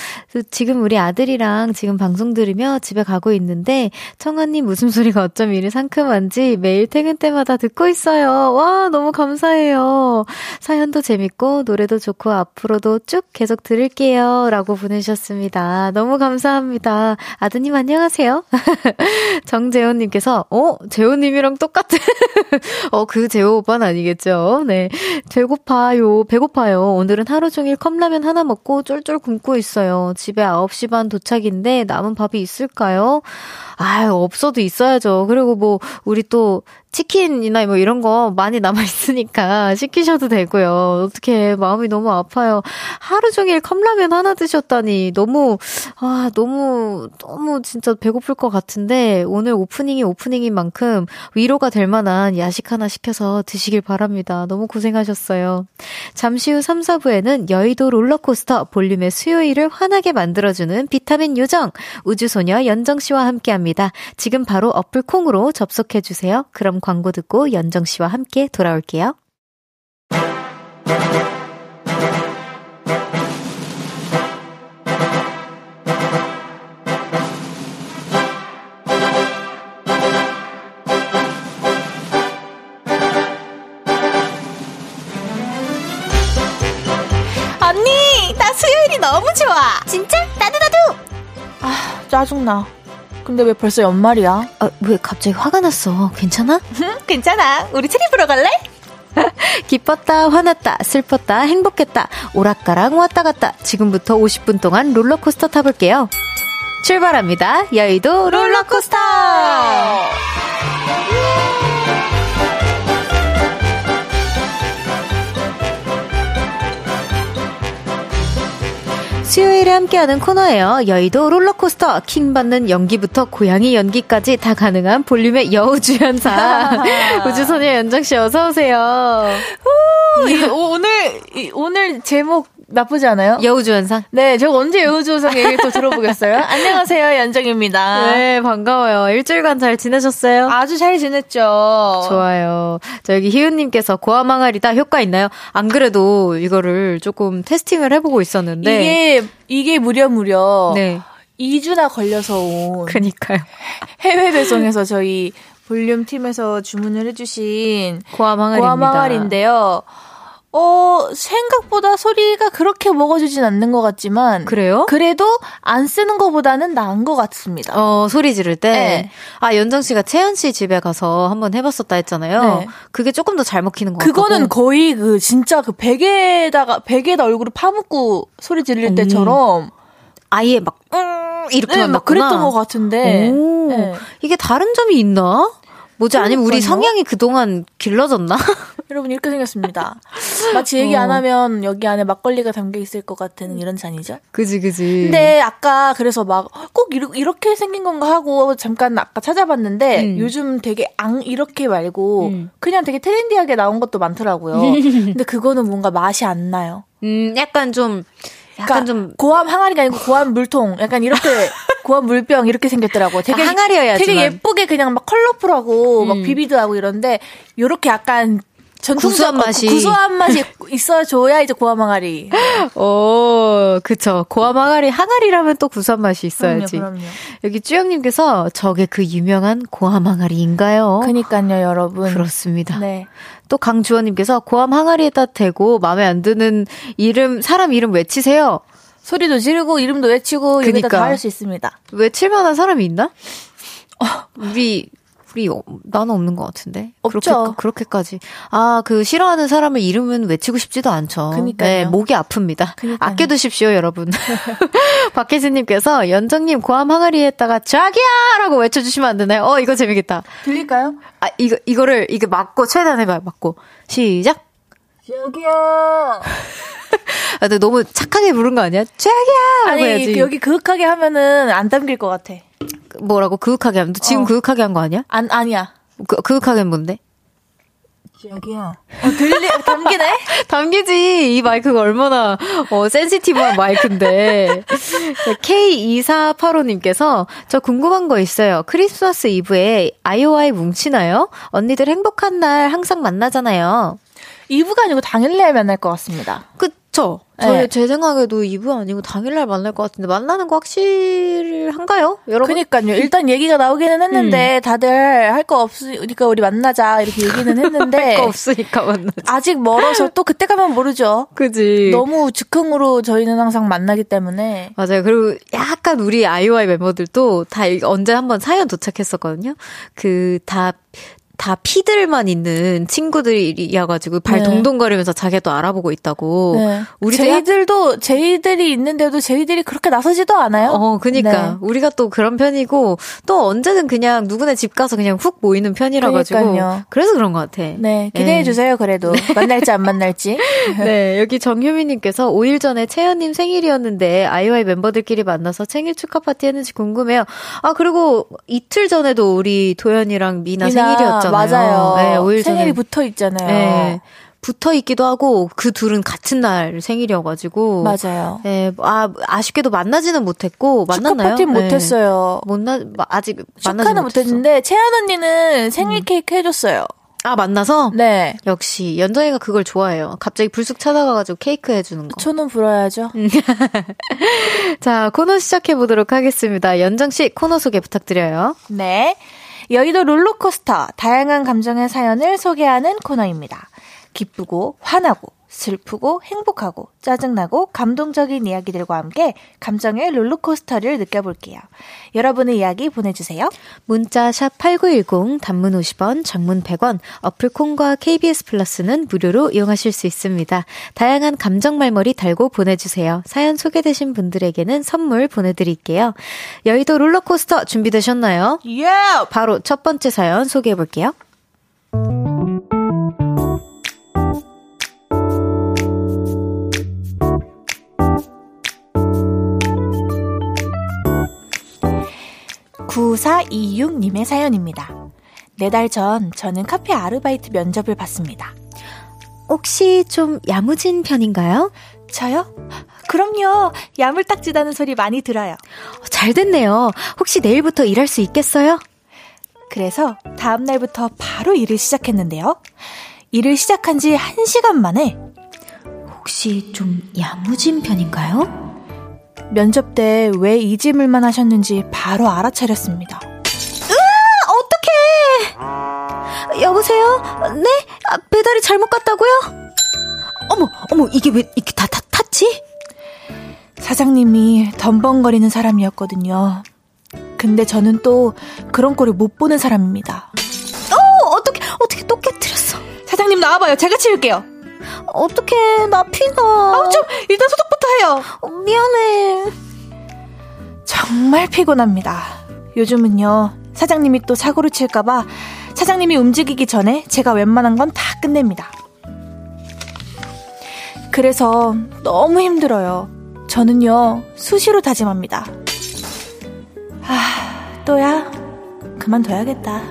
지금 우리 아들이랑 지금 방송 들으며 집에 가고 있는데 청하님 웃음소리가 어쩜 이리 상큼한지 매일 퇴근 때마다 듣고 있어요. 와, 너무 감사해요. 사연도 재밌고 노래도 좋고 앞으로도 쭉 계속 들을게요. 라고 보내주셨습니다. 너무 감사합니다. 아드님 안녕하세요. 정재호님께서, 어? 재호님이랑 똑같은. 어, 그 재호 오빠는 아니겠죠? 네. 배고파요. 배고파요. 오늘은 하루 종일 컵라면 하나 먹고 쫄쫄 굶고 있어요. 집에 9시 반 도착인데 남은 밥이 있을까요? 아, 없어도 있어야죠. 그리고 뭐, 우리 또 치킨이나 뭐 이런 거 많이 남아있으니까 시키셔도 되고요. 어떻게 마음이 너무 아파요. 하루 종일 컵라면 하나 드셨다니 너무, 아, 너무, 너무 진짜 배고플 것 같은데 오늘 오프닝이 오프닝인 만큼 위로가 될 만한 야식 하나 시켜서 드시길 바랍니다. 너무 고생하셨어요. 잠시 후 3, 4부에는 여의도 롤러코스터 볼륨의 수요일을 환하게 만들어주는 비타민 요정 우주소녀 연정씨와 함께 합니다. 지금 바로 어플 콩으로 접속해주세요. 그럼 광고 듣고 연정 씨와 함께 돌아올게요. 언니, 나 수요일이 너무 좋아. 진짜? 나도 나도. 아, 짜증나. 근데 왜 벌써 연말이야? 아, 왜 갑자기 화가 났어? 괜찮아? 괜찮아. 우리 트립 보러 갈래? 기뻤다, 화났다, 슬펐다, 행복했다, 오락가락 왔다 갔다. 지금부터 50분 동안 롤러코스터 타볼게요. 출발합니다. 여의도 롤러코스터! 수요일에 함께하는 코너예요. 여의도 롤러코스터 킹받는 연기부터 고양이 연기까지 다 가능한 볼륨의 여우주연사 우주소녀 연정씨 어서 오세요. 오, 늘 오늘 제목 나쁘지 않아요? 여우주연상? 네, 저 언제 여우주연상 얘기 또 들어보겠어요? 안녕하세요, 연정입니다. 네, 반가워요. 일주일간 잘 지내셨어요? 아주 잘 지냈죠. 좋아요. 자, 여기 희은님께서 고아망아리다 효과 있나요? 안 그래도 이거를 조금 테스팅을 해보고 있었는데. 이게, 이게 무려 무려. 네. 2주나 걸려서 온. 그니까요. 해외 배송에서 저희 볼륨 팀에서 주문을 해주신 고아망아리입니다. 고아망아리인데요. 어, 생각보다 소리가 그렇게 먹어주진 않는 것 같지만. 그래요? 그래도 안 쓰는 것보다는 나은 것 같습니다. 어, 소리 지를 때? 네. 아, 연정 씨가 채연 씨 집에 가서 한번 해봤었다 했잖아요. 네. 그게 조금 더 잘 먹히는 것 같아요. 그거는 거의 그, 진짜 그 베개에다가, 베개에다 얼굴을 파묻고 소리 지를 음. 때처럼. 아예 막, 음, 이렇게 네, 막 그랬던 것 같은데. 네. 이게 다른 점이 있나? 뭐지? 아니면 우리 성향이 그동안 길러졌나? 여러분 이렇게 생겼습니다. 마치 얘기 어. 안 하면 여기 안에 막걸리가 담겨 있을 것 같은 이런 잔이죠. 그지 그지. 근데 아까 그래서 막 꼭 이렇게 생긴 건가 하고 잠깐 아까 찾아봤는데 음. 요즘 되게 앙 이렇게 말고 음. 그냥 되게 트렌디하게 나온 것도 많더라고요. 근데 그거는 뭔가 맛이 안 나요. 음, 약간 좀 약간 그러니까 좀 고함 항아리가 아니고 고함 물통 약간 이렇게 고함 물병 이렇게 생겼더라고. 되게 항아리여야지. 되게 예쁘게 그냥 막 컬러풀하고 음. 막 비비드하고 이런데 요렇게 약간 구수한 맛이 구수한 맛이 있어줘야 이제 고함 항아리. 오, 그쵸. 고함 항아리 항아리라면 또 구수한 맛이 있어야지. 그럼요, 그럼요. 여기 쭈영님께서 저게 그 유명한 고함 항아리인가요? 그니까요, 여러분. 그렇습니다. 네. 또 강주원님께서 고함 항아리에다 대고 마음에 안 드는 이름 사람 이름 외치세요. 소리도 지르고 이름도 외치고 그러니까. 여기다 다 할 수 있습니다. 외칠 만한 사람이 있나? 어, 우리 우리 나는 없는 것 같은데. 없죠. 그렇게, 까지 아, 그 싫어하는 사람을 이름은 외치고 싶지도 않죠. 그니까요. 네, 목이 아픕니다. 그러니까요. 아껴두십시오, 여러분. 박혜진님께서 연정님 고함 항아리에다가 자기야라고 외쳐주시면 안 되나요? 어, 이거 재밌겠다. 들릴까요? 아, 이거 이거를 이게 맞고 최대한 해봐요. 맞고 시작. 자기야. 아, 근데 너무 착하게 부른 거 아니야? 자기야. 아니 해야지. 여기 그윽하게 하면은 안 담길 것 같아. 뭐라고 그윽하게 하면 지금 어. 그윽하게 한 거 아니야? 안 아니야. 그, 그윽하게는 뭔데? 여기요. 어, 들리, 담기네? 담기지. 이 마이크가 얼마나, 어, 센시티브한 마이크인데. K2485님께서, 저 궁금한 거 있어요. 크리스마스 이브에 아이오아이 뭉치나요? 언니들 행복한 날 항상 만나잖아요. 이브가 아니고 당일날 만날 것 같습니다. 그 쵸? 저, 네. 제 생각에도 2부 아니고 당일날 만날 것 같은데, 만나는 거 확실한가요? 여러분? 그니까요. 일단 얘기가 나오기는 했는데, 음. 다들 할 거 없으니까 우리 만나자, 이렇게 얘기는 했는데. 할 거 없으니까 만나자. 아직 멀어서 또 그때 가면 모르죠. 그지. 너무 즉흥으로 저희는 항상 만나기 때문에. 맞아요. 그리고 약간 우리 아이오아이 멤버들도 다 언제 한번 사연 도착했었거든요. 그, 다, 다 피들만 있는 친구들이어가지고 발 네. 동동거리면서 자기도 알아보고 있다고. 네. 우리 저희들도 저희들이 있는데도 저희들이 그렇게 나서지도 않아요. 어, 그니까 네. 우리가 또 그런 편이고 또 언제든 그냥 누구네 집 가서 그냥 훅 모이는 편이라 가지고. 그래서 그런 것 같아. 네, 기대해 네. 주세요. 그래도 만날지 안 만날지. 네, 여기 정효민님께서 5일 전에 채연님 생일이었는데 아이와이 멤버들끼리 만나서 생일 축하 파티 했는지 궁금해요. 아 그리고 이틀 전에도 우리 도연이랑 미나, 미나. 생일이었죠. 맞아요. 네, 5일 생일이 붙어 있잖아요. 네. 붙어 있기도 하고 그 둘은 같은 날 생일이어가지고 맞아요. 네, 아 아쉽게도 만나지는 못했고 만났나요? 파티 네. 못했어요. 못나 아직 만나지 못했는데 채연 언니는 생일 음. 케이크 해줬어요. 아 만나서? 네. 역시 연정이가 그걸 좋아해요. 갑자기 불쑥 찾아가가지고 케이크 해주는 거. 초는 불어야죠. 음. 자 코너 시작해 보도록 하겠습니다. 연정 씨 코너 소개 부탁드려요. 네. 여의도 롤러코스터 다양한 감정의 사연을 소개하는 코너입니다. 기쁘고 화나고 슬프고 행복하고 짜증나고 감동적인 이야기들과 함께 감정의 롤러코스터를 느껴볼게요. 여러분의 이야기 보내주세요. 문자 샵 8910 단문 50원, 장문 100원, 어플 콩과 KBS 플러스는 무료로 이용하실 수 있습니다. 다양한 감정 말머리 달고 보내주세요. 사연 소개되신 분들에게는 선물 보내드릴게요. 여의도 롤러코스터 준비되셨나요? 예! Yeah. 바로 첫 번째 사연 소개해볼게요. 9426님의 사연입니다. 네 달 전 저는 카페 아르바이트 면접을 봤습니다. 혹시 좀 야무진 편인가요? 저요? 그럼요. 야물딱지다는 소리 많이 들어요. 잘 됐네요. 혹시 내일부터 일할 수 있겠어요? 그래서 다음날부터 바로 일을 시작했는데요. 일을 시작한 지 1시간 만에 혹시 좀 야무진 편인가요? 면접 때 왜 이 질문만 하셨는지 바로 알아차렸습니다. 어떡해! 여보세요? 네? 아, 배달이 잘못 갔다고요? 어머, 어머, 이게 왜 이렇게 다, 다 탔지? 사장님이 덤벙거리는 사람이었거든요. 근데 저는 또 그런 꼴을 못 보는 사람입니다. 어, 어떻게, 어떻게 또 깨뜨렸어? 사장님 나와봐요. 제가 치울게요. 어떡해, 나 피나. 아우, 좀, 일단 소독부터 해요. 어, 미안해. 정말 피곤합니다. 요즘은요, 사장님이 또 사고를 칠까봐 사장님이 움직이기 전에 제가 웬만한 건 다 끝냅니다. 그래서 너무 힘들어요. 저는요, 수시로 다짐합니다. 아, 또야? 그만둬야겠다.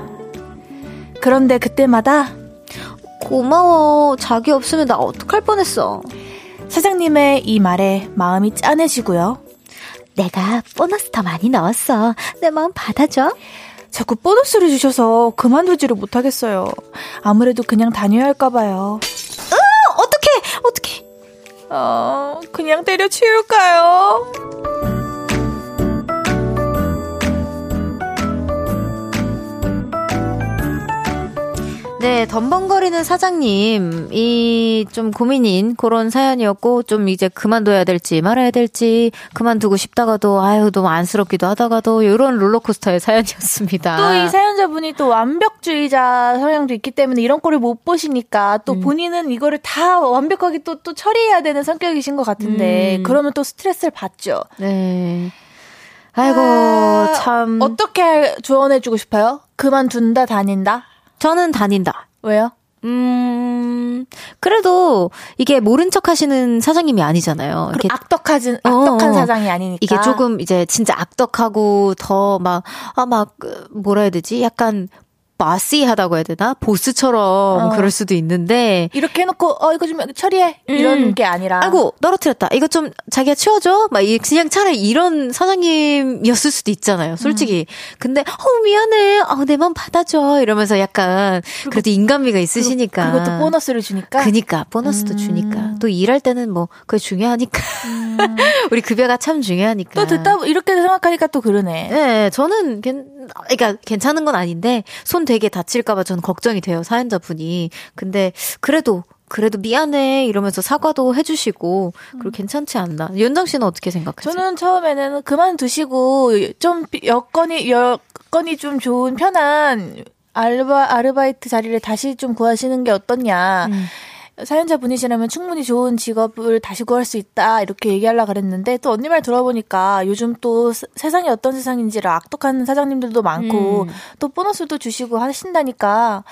그런데 그때마다 고마워. 자기 없으면 나 어떡할 뻔했어. 사장님의 이 말에 마음이 짠해지고요. 내가 보너스 더 많이 넣었어. 내 마음 받아줘. 자꾸 보너스를 주셔서 그만두지를 못하겠어요. 아무래도 그냥 다녀야 할까봐요. 으, 어떡해, 어떡해. 어, 그냥 때려치울까요? 네, 덤벙거리는 사장님 이 좀 고민인 그런 사연이었고, 좀 이제 그만둬야 될지 말아야 될지, 그만두고 싶다가도, 아유, 너무 안쓰럽기도 하다가도, 이런 롤러코스터의 사연이었습니다. 또 이 사연자분이 또 완벽주의자 성향도 있기 때문에 이런 꼴을 못 보시니까 또 음. 본인은 이거를 다 완벽하게 또, 또 처리해야 되는 성격이신 것 같은데, 음. 그러면 또 스트레스를 받죠. 네. 아이고, 아, 참. 어떻게 조언해주고 싶어요? 그만둔다, 다닌다? 저는 다닌다. 왜요? 음, 그래도 이게 모른 척 하시는 사장님이 아니잖아요. 이렇게 악덕하진, 악덕한 어, 사장이 아니니까. 이게 조금 이제 진짜 악덕하고 더 막, 아, 막, 뭐라 해야 되지? 약간 마시하다고 해야 되나? 보스처럼 어. 그럴 수도 있는데. 이렇게 해놓고 어 이거 좀 처리해. 이런 음. 게 아니라. 아이고 떨어뜨렸다. 이거 좀 자기가 치워줘? 막 그냥 차라리 이런 사장님이었을 수도 있잖아요 솔직히. 음. 근데 어 미안해. 어내 맘 받아줘. 이러면서 약간 그래도 인간미가 있으시니까. 그리고, 또 보너스를 주니까. 그니까 보너스도 음. 주니까. 또 일할 때는 뭐 그게 중요하니까. 음. 우리 급여가 참 중요하니까. 또 듣다 이렇게 생각하니까 또 그러네. 네 저는 괜 그러니까 괜찮은 건 아닌데 손 되게 다칠까봐 저는 걱정이 돼요, 사연자분이. 근데 그래도 그래도 미안해 이러면서 사과도 해주시고 그리고 음. 괜찮지 않나? 연정 씨는 어떻게 생각하세요? 저는 처음에는 그만두시고 좀 여건이 여건이 좀 좋은 편한 알바 아르바이트 자리를 다시 좀 구하시는 게 어떻냐. 음. 사연자 분이시라면 충분히 좋은 직업을 다시 구할 수 있다 이렇게 얘기하려 그랬는데 또 언니 말 들어보니까 요즘 또 세상이 어떤 세상인지를 악독한 사장님들도 많고 음. 또 보너스도 주시고 하신다니까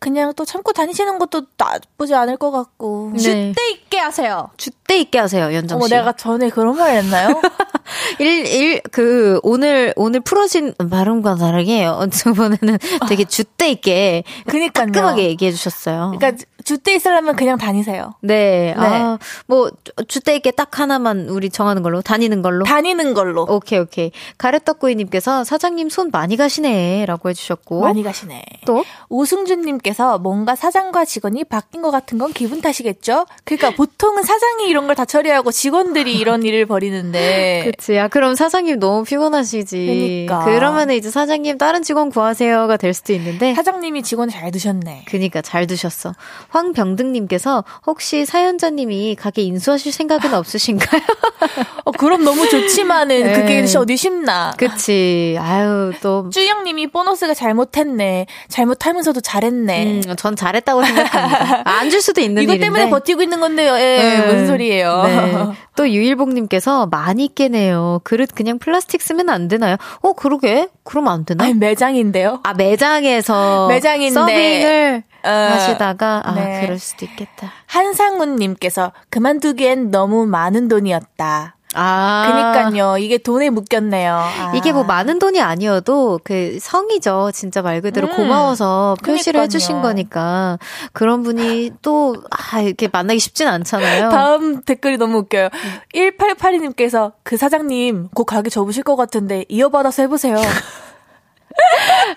그냥 또 참고 다니시는 것도 나쁘지 않을 것 같고. 네. 줏대 있게 하세요. 줏대 있게 하세요, 연정 씨. 어, 내가 전에 그런 말 했나요? 일, 일, 그, 오늘, 오늘 풀어진 발음과 다르게, 저번에는 되게 줏대 있게. 그니까요. 깔끔하게 얘기해 주셨어요. 그러니까 주대 있으려면 그냥 다니세요. 네. 네. 아, 뭐, 주대 있게 딱 하나만 우리 정하는 걸로, 다니는 걸로. 다니는 걸로. 오케이, 오케이. 가래떡구이님께서 사장님 손 많이 가시네. 라고 해주셨고. 많이 가시네. 또? 오승준님께서 뭔가 사장과 직원이 바뀐 것 같은 건 기분 탓이겠죠? 그러니까 보통은 사장이 이런 걸 다 처리하고 직원들이 이런 일을 벌이는데. 그치. 야, 그럼 사장님 너무 피곤하시지. 그러니까. 그러면 이제 사장님 다른 직원 구하세요가 될 수도 있는데. 사장님이 직원 잘 두셨네. 그니까 잘 두셨어. 황병등님께서 혹시 사연자님이 가게 인수하실 생각은 없으신가요? 어, 그럼 너무 좋지만은 네. 그게 어디 쉽나. 그치. 아유, 또. 쭈영님이 보너스가 잘못했네. 잘못하면서도 잘했네. 음, 전 잘했다고 생각합니다. 아, 안줄 수도 있는 이것 일인데. 때문에 버티고 있는 건데요. 예, 네. 무슨 소리예요. 네. 또 유일복님께서 많이 깨네요. 그릇 그냥 플라스틱 쓰면 안 되나요? 어, 그러게. 그러면 안 되나? 아니, 매장인데요. 아, 매장에서. 매장인데. 서빙을 어, 하시다가 아 네. 그럴 수도 있겠다. 한상훈님께서 그만두기엔 너무 많은 돈이었다. 아. 그니까요. 이게 돈에 묶였네요. 아. 이게 뭐 많은 돈이 아니어도 그 성이죠. 진짜 말 그대로 음. 고마워서 표시를 그러니까요. 해주신 거니까. 그런 분이 또, 아, 이렇게 만나기 쉽진 않잖아요. 다음 댓글이 너무 웃겨요. 1882님께서 그 사장님 곧 가게 접으실 것 같은데 이어받아서 해보세요.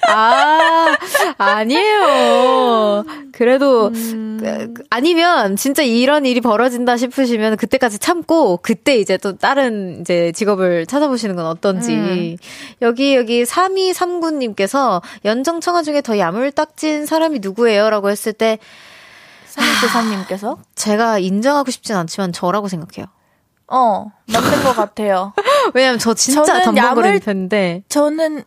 아, 아니에요. 그래도, 음... 그, 아니면 진짜 이런 일이 벌어진다 싶으시면 그때까지 참고 그때 이제 또 다른 이제 직업을 찾아보시는 건 어떤지. 음. 여기, 여기 3239님께서 연정 청아 중에 더 야물딱진 사람이 누구예요? 라고 했을 때, 3293님께서? 제가 인정하고 싶진 않지만 저라고 생각해요. 어, 맞는 것 같아요. 왜냐면 저 진짜 덤벙거리는 편인데. 저는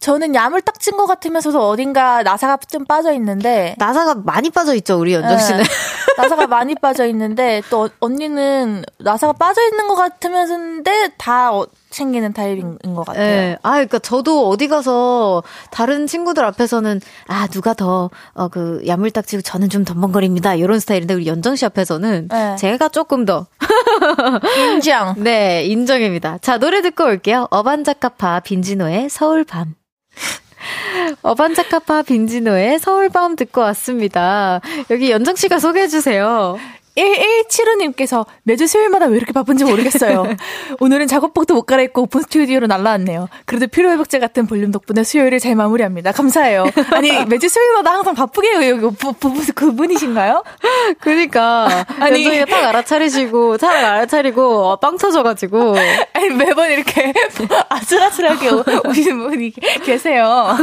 저는 야물딱진 것 같으면서도 어딘가 나사가 좀 빠져 있는데 나사가 많이 빠져 있죠 우리 연정 씨는 네. 나사가 많이 빠져 있는데 또 언니는 나사가 빠져 있는 것 같으면서인데 다 어, 챙기는 타입인 것 같아요. 네. 아, 그러니까 저도 어디 가서 다른 친구들 앞에서는 아 누가 더 어 그 야물딱지고 저는 좀 덤벙거립니다 이런 스타일인데 우리 연정 씨 앞에서는 네. 제가 조금 더 인정. 네, 인정입니다. 자 노래 듣고 올게요. 어반자카파 빈지노의 서울 밤. 어반자카파 빈지노의 서울밤 듣고 왔습니다. 여기 연정 씨가 소개해 주세요. 1175님께서 매주 수요일마다 왜 이렇게 바쁜지 모르겠어요. 오늘은 작업복도 못 갈아입고 오픈 스튜디오로 날라왔네요. 그래도 피로회복제 같은 볼륨 덕분에 수요일을 잘 마무리합니다. 감사해요. 아니, 매주 수요일마다 항상 바쁘게 해요. 여기 부, 부, 부, 그분이신가요? 그니까. 아니. 연정이가 딱 알아차리시고, 잘 알아차리고, 어, 빵 터져가지고. 아니, 매번 이렇게 아슬아슬하게 오시는 분이 계세요.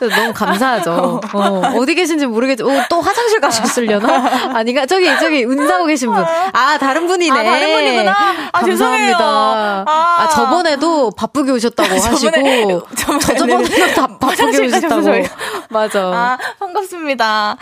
너무 감사하죠. 어, 어디 계신지 모르겠죠. 어, 또 화장실 가셨으려나? 아니가, 저기, 저기, 은 인사하고 계신 분. 아, 다른 분이네. 아, 다른 분이구나. 아, 감사합니다. 아, 아, 저번에도 바쁘게 오셨다고 하시고. 저번에도 다 바쁘게 오셨다고. 맞아. 아, 반갑습니다.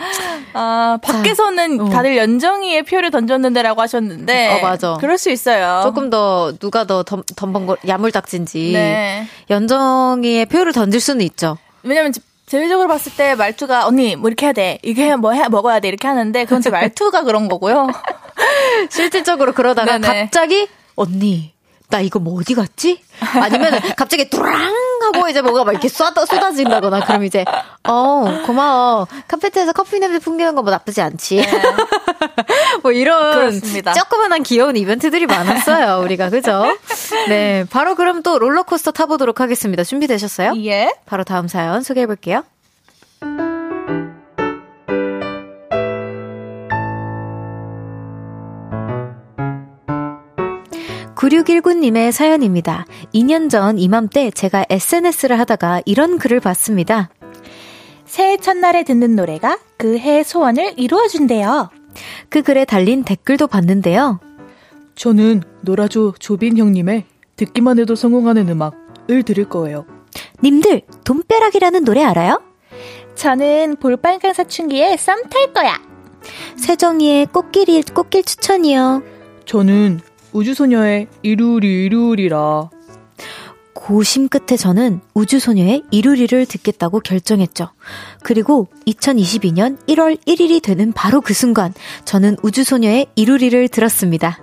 아, 밖에서는 자, 어. 다들 연정이의 표를 던졌는데라고 하셨는데. 어, 맞아. 그럴 수 있어요. 조금 더 누가 더 덤, 덤벙거, 야물딱진지. 네. 연정이의 표를 던질 수는 있죠. 왜냐면 제외적으로 봤을 때 말투가 언니 뭐 이렇게 해야 돼 이게 해뭐 해 먹어야 돼 이렇게 하는데 그건 제 말투가 그런 거고요. 실질적으로 그러다가 네네. 갑자기 언니 나 이거 뭐 어디 갔지? 아니면 갑자기 뚜랑 하고 이제 뭐가 막 이렇게 쏟아, 쏟아진다거나 그럼 이제 어 고마워 카페트에서 커피 냄새 풍기는 거 뭐 나쁘지 않지 네. 뭐 이런 그렇습니다. 조그만한 귀여운 이벤트들이 많았어요 우리가 그죠? 네 바로 그럼 또 롤러코스터 타보도록 하겠습니다 준비되셨어요? 예 바로 다음 사연 소개해 볼게요. 9619님의 사연입니다. 2년 전 이맘때 제가 SNS를 하다가 이런 글을 봤습니다. 새해 첫날에 듣는 노래가 그 해의 소원을 이루어준대요. 그 글에 달린 댓글도 봤는데요. 저는 노라조 조빈 형님의 듣기만 해도 성공하는 음악을 들을 거예요. 님들, 돈벼락이라는 노래 알아요? 저는 볼빨간 사춘기에 썸 탈 거야. 세정이의 꽃길, 꽃길 추천이요. 저는 우주소녀의 이루리 이루리라. 고심 끝에 저는 우주소녀의 이루리를 듣겠다고 결정했죠. 그리고 2022년 1월 1일이 되는 바로 그 순간 저는 우주소녀의 이루리를 들었습니다.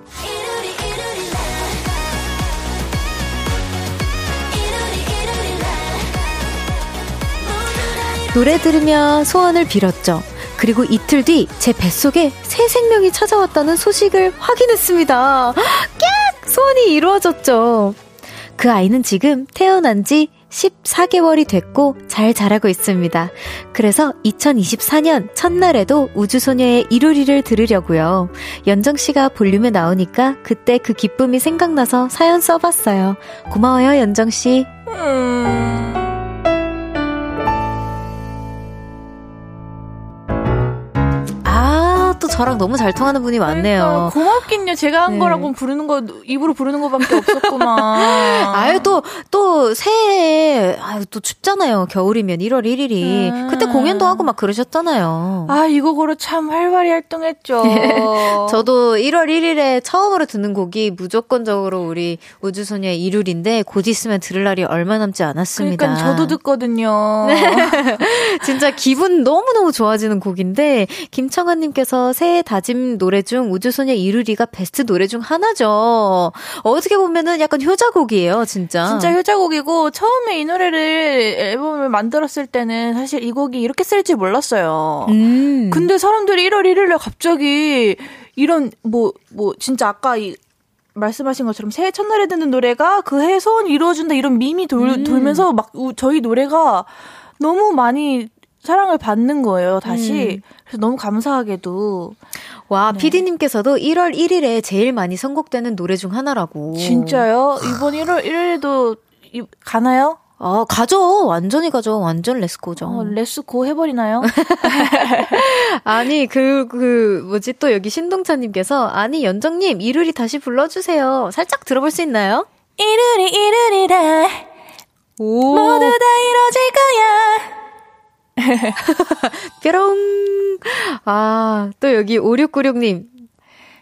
노래 들으며 소원을 빌었죠. 그리고 이틀 뒤 제 뱃속에 새 생명이 찾아왔다는 소식을 확인했습니다. 깍! 소원이 이루어졌죠. 그 아이는 지금 태어난 지 14개월이 됐고 잘 자라고 있습니다. 그래서 2024년 첫날에도 우주소녀의 이루리를 들으려고요. 연정 씨가 볼륨에 나오니까 그때 그 기쁨이 생각나서 사연 써봤어요. 고마워요, 연정 씨. 음... 저랑 너무 잘 통하는 분이 많네요. 그러니까, 고맙긴요. 제가 한 네. 거라고 부르는 거 입으로 부르는 거밖에 없었구만. 아유, 또, 또, 새해, 아유, 또 춥잖아요. 겨울이면 1월 1일이. 음. 그때 공연도 하고 막 그러셨잖아요. 아, 이 곡으로 참 활발히 활동했죠. 저도 1월 1일에 처음으로 듣는 곡이 무조건적으로 우리 우주소녀의 이룰인데, 곧 있으면 들을 날이 얼마 남지 않았습니다. 그러니까 저도 듣거든요. 진짜 기분 너무 너무 좋아지는 곡인데, 김청아님께서 새해 다짐 노래 중 우주소녀 이루리가 베스트 노래 중 하나죠. 어떻게 보면은 약간 효자곡이에요, 진짜. 진짜 효자곡이고, 처음에 이 노래를 앨범을 만들었을 때는 사실 이 곡이 이렇게 쓸줄 몰랐어요. 음. 근데 사람들이 1월 1일에 갑자기 이런, 뭐, 뭐, 진짜 아까 이, 말씀하신 것처럼 새해 첫날에 듣는 노래가 그 해의 소원을 이루어준다 이런 밈이 돌, 음. 돌면서 막 저희 노래가 너무 많이 사랑을 받는 거예요, 다시. 음. 그래서 너무 감사하게도. 와, 네. 피디님께서도 1월 1일에 제일 많이 선곡되는 노래 중 하나라고. 진짜요? 이번 1월 1일에도 가나요? 아, 가죠. 완전히 가죠. 완전 레스코죠. 어, 레스코 해버리나요? 아니, 그, 그, 뭐지, 또 여기 신동찬님께서, 아니, 연정님, 이르리 다시 불러주세요. 살짝 들어볼 수 있나요? 이르리, 이르리라. 오. 모두 다 이뤄질 거야. 뾰롱. 아, 또 여기 5696님.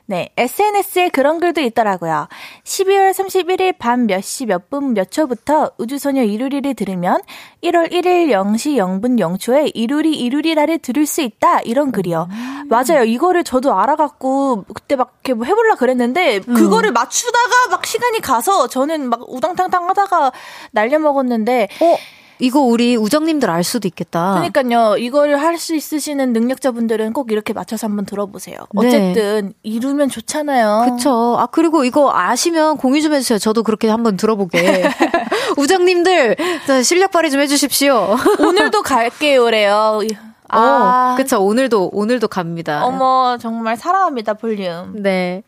네, SNS에 그런 글도 있더라고요. 12월 31일 밤 몇 시 몇분몇 초부터 우주소녀 이루리를 들으면 1월 1일 0시 0분 0초에 이루리 이루리라를 들을 수 있다. 이런 글이요. 음. 맞아요. 이거를 저도 알아갖고 그때 막 이렇게 뭐 해볼라 그랬는데 음. 그거를 맞추다가 막 시간이 가서 저는 막 우당탕탕 하다가 날려먹었는데 어? 이거 우리 우정님들 알 수도 있겠다. 그러니까요. 이거를 할 수 있으시는 능력자분들은 꼭 이렇게 맞춰서 한번 들어보세요. 네. 어쨌든 네. 이루면 좋잖아요. 그쵸. 아 그리고 이거 아시면 공유 좀 해주세요. 저도 그렇게 한번 들어보게. 우정님들 실력 발휘 좀 해주십시오. 오늘도 갈게요래요. 아, 어, 그쵸. 오늘도 오늘도 갑니다. 어머 정말 사랑합니다 볼륨. 네.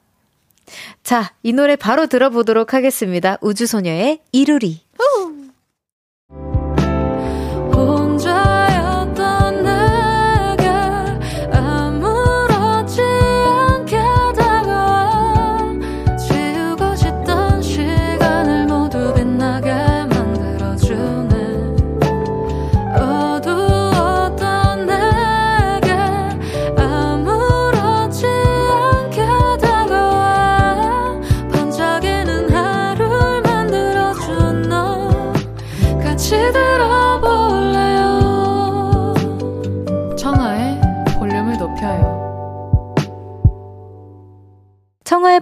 자, 이 노래 바로 들어보도록 하겠습니다. 우주소녀의 이루리. 후.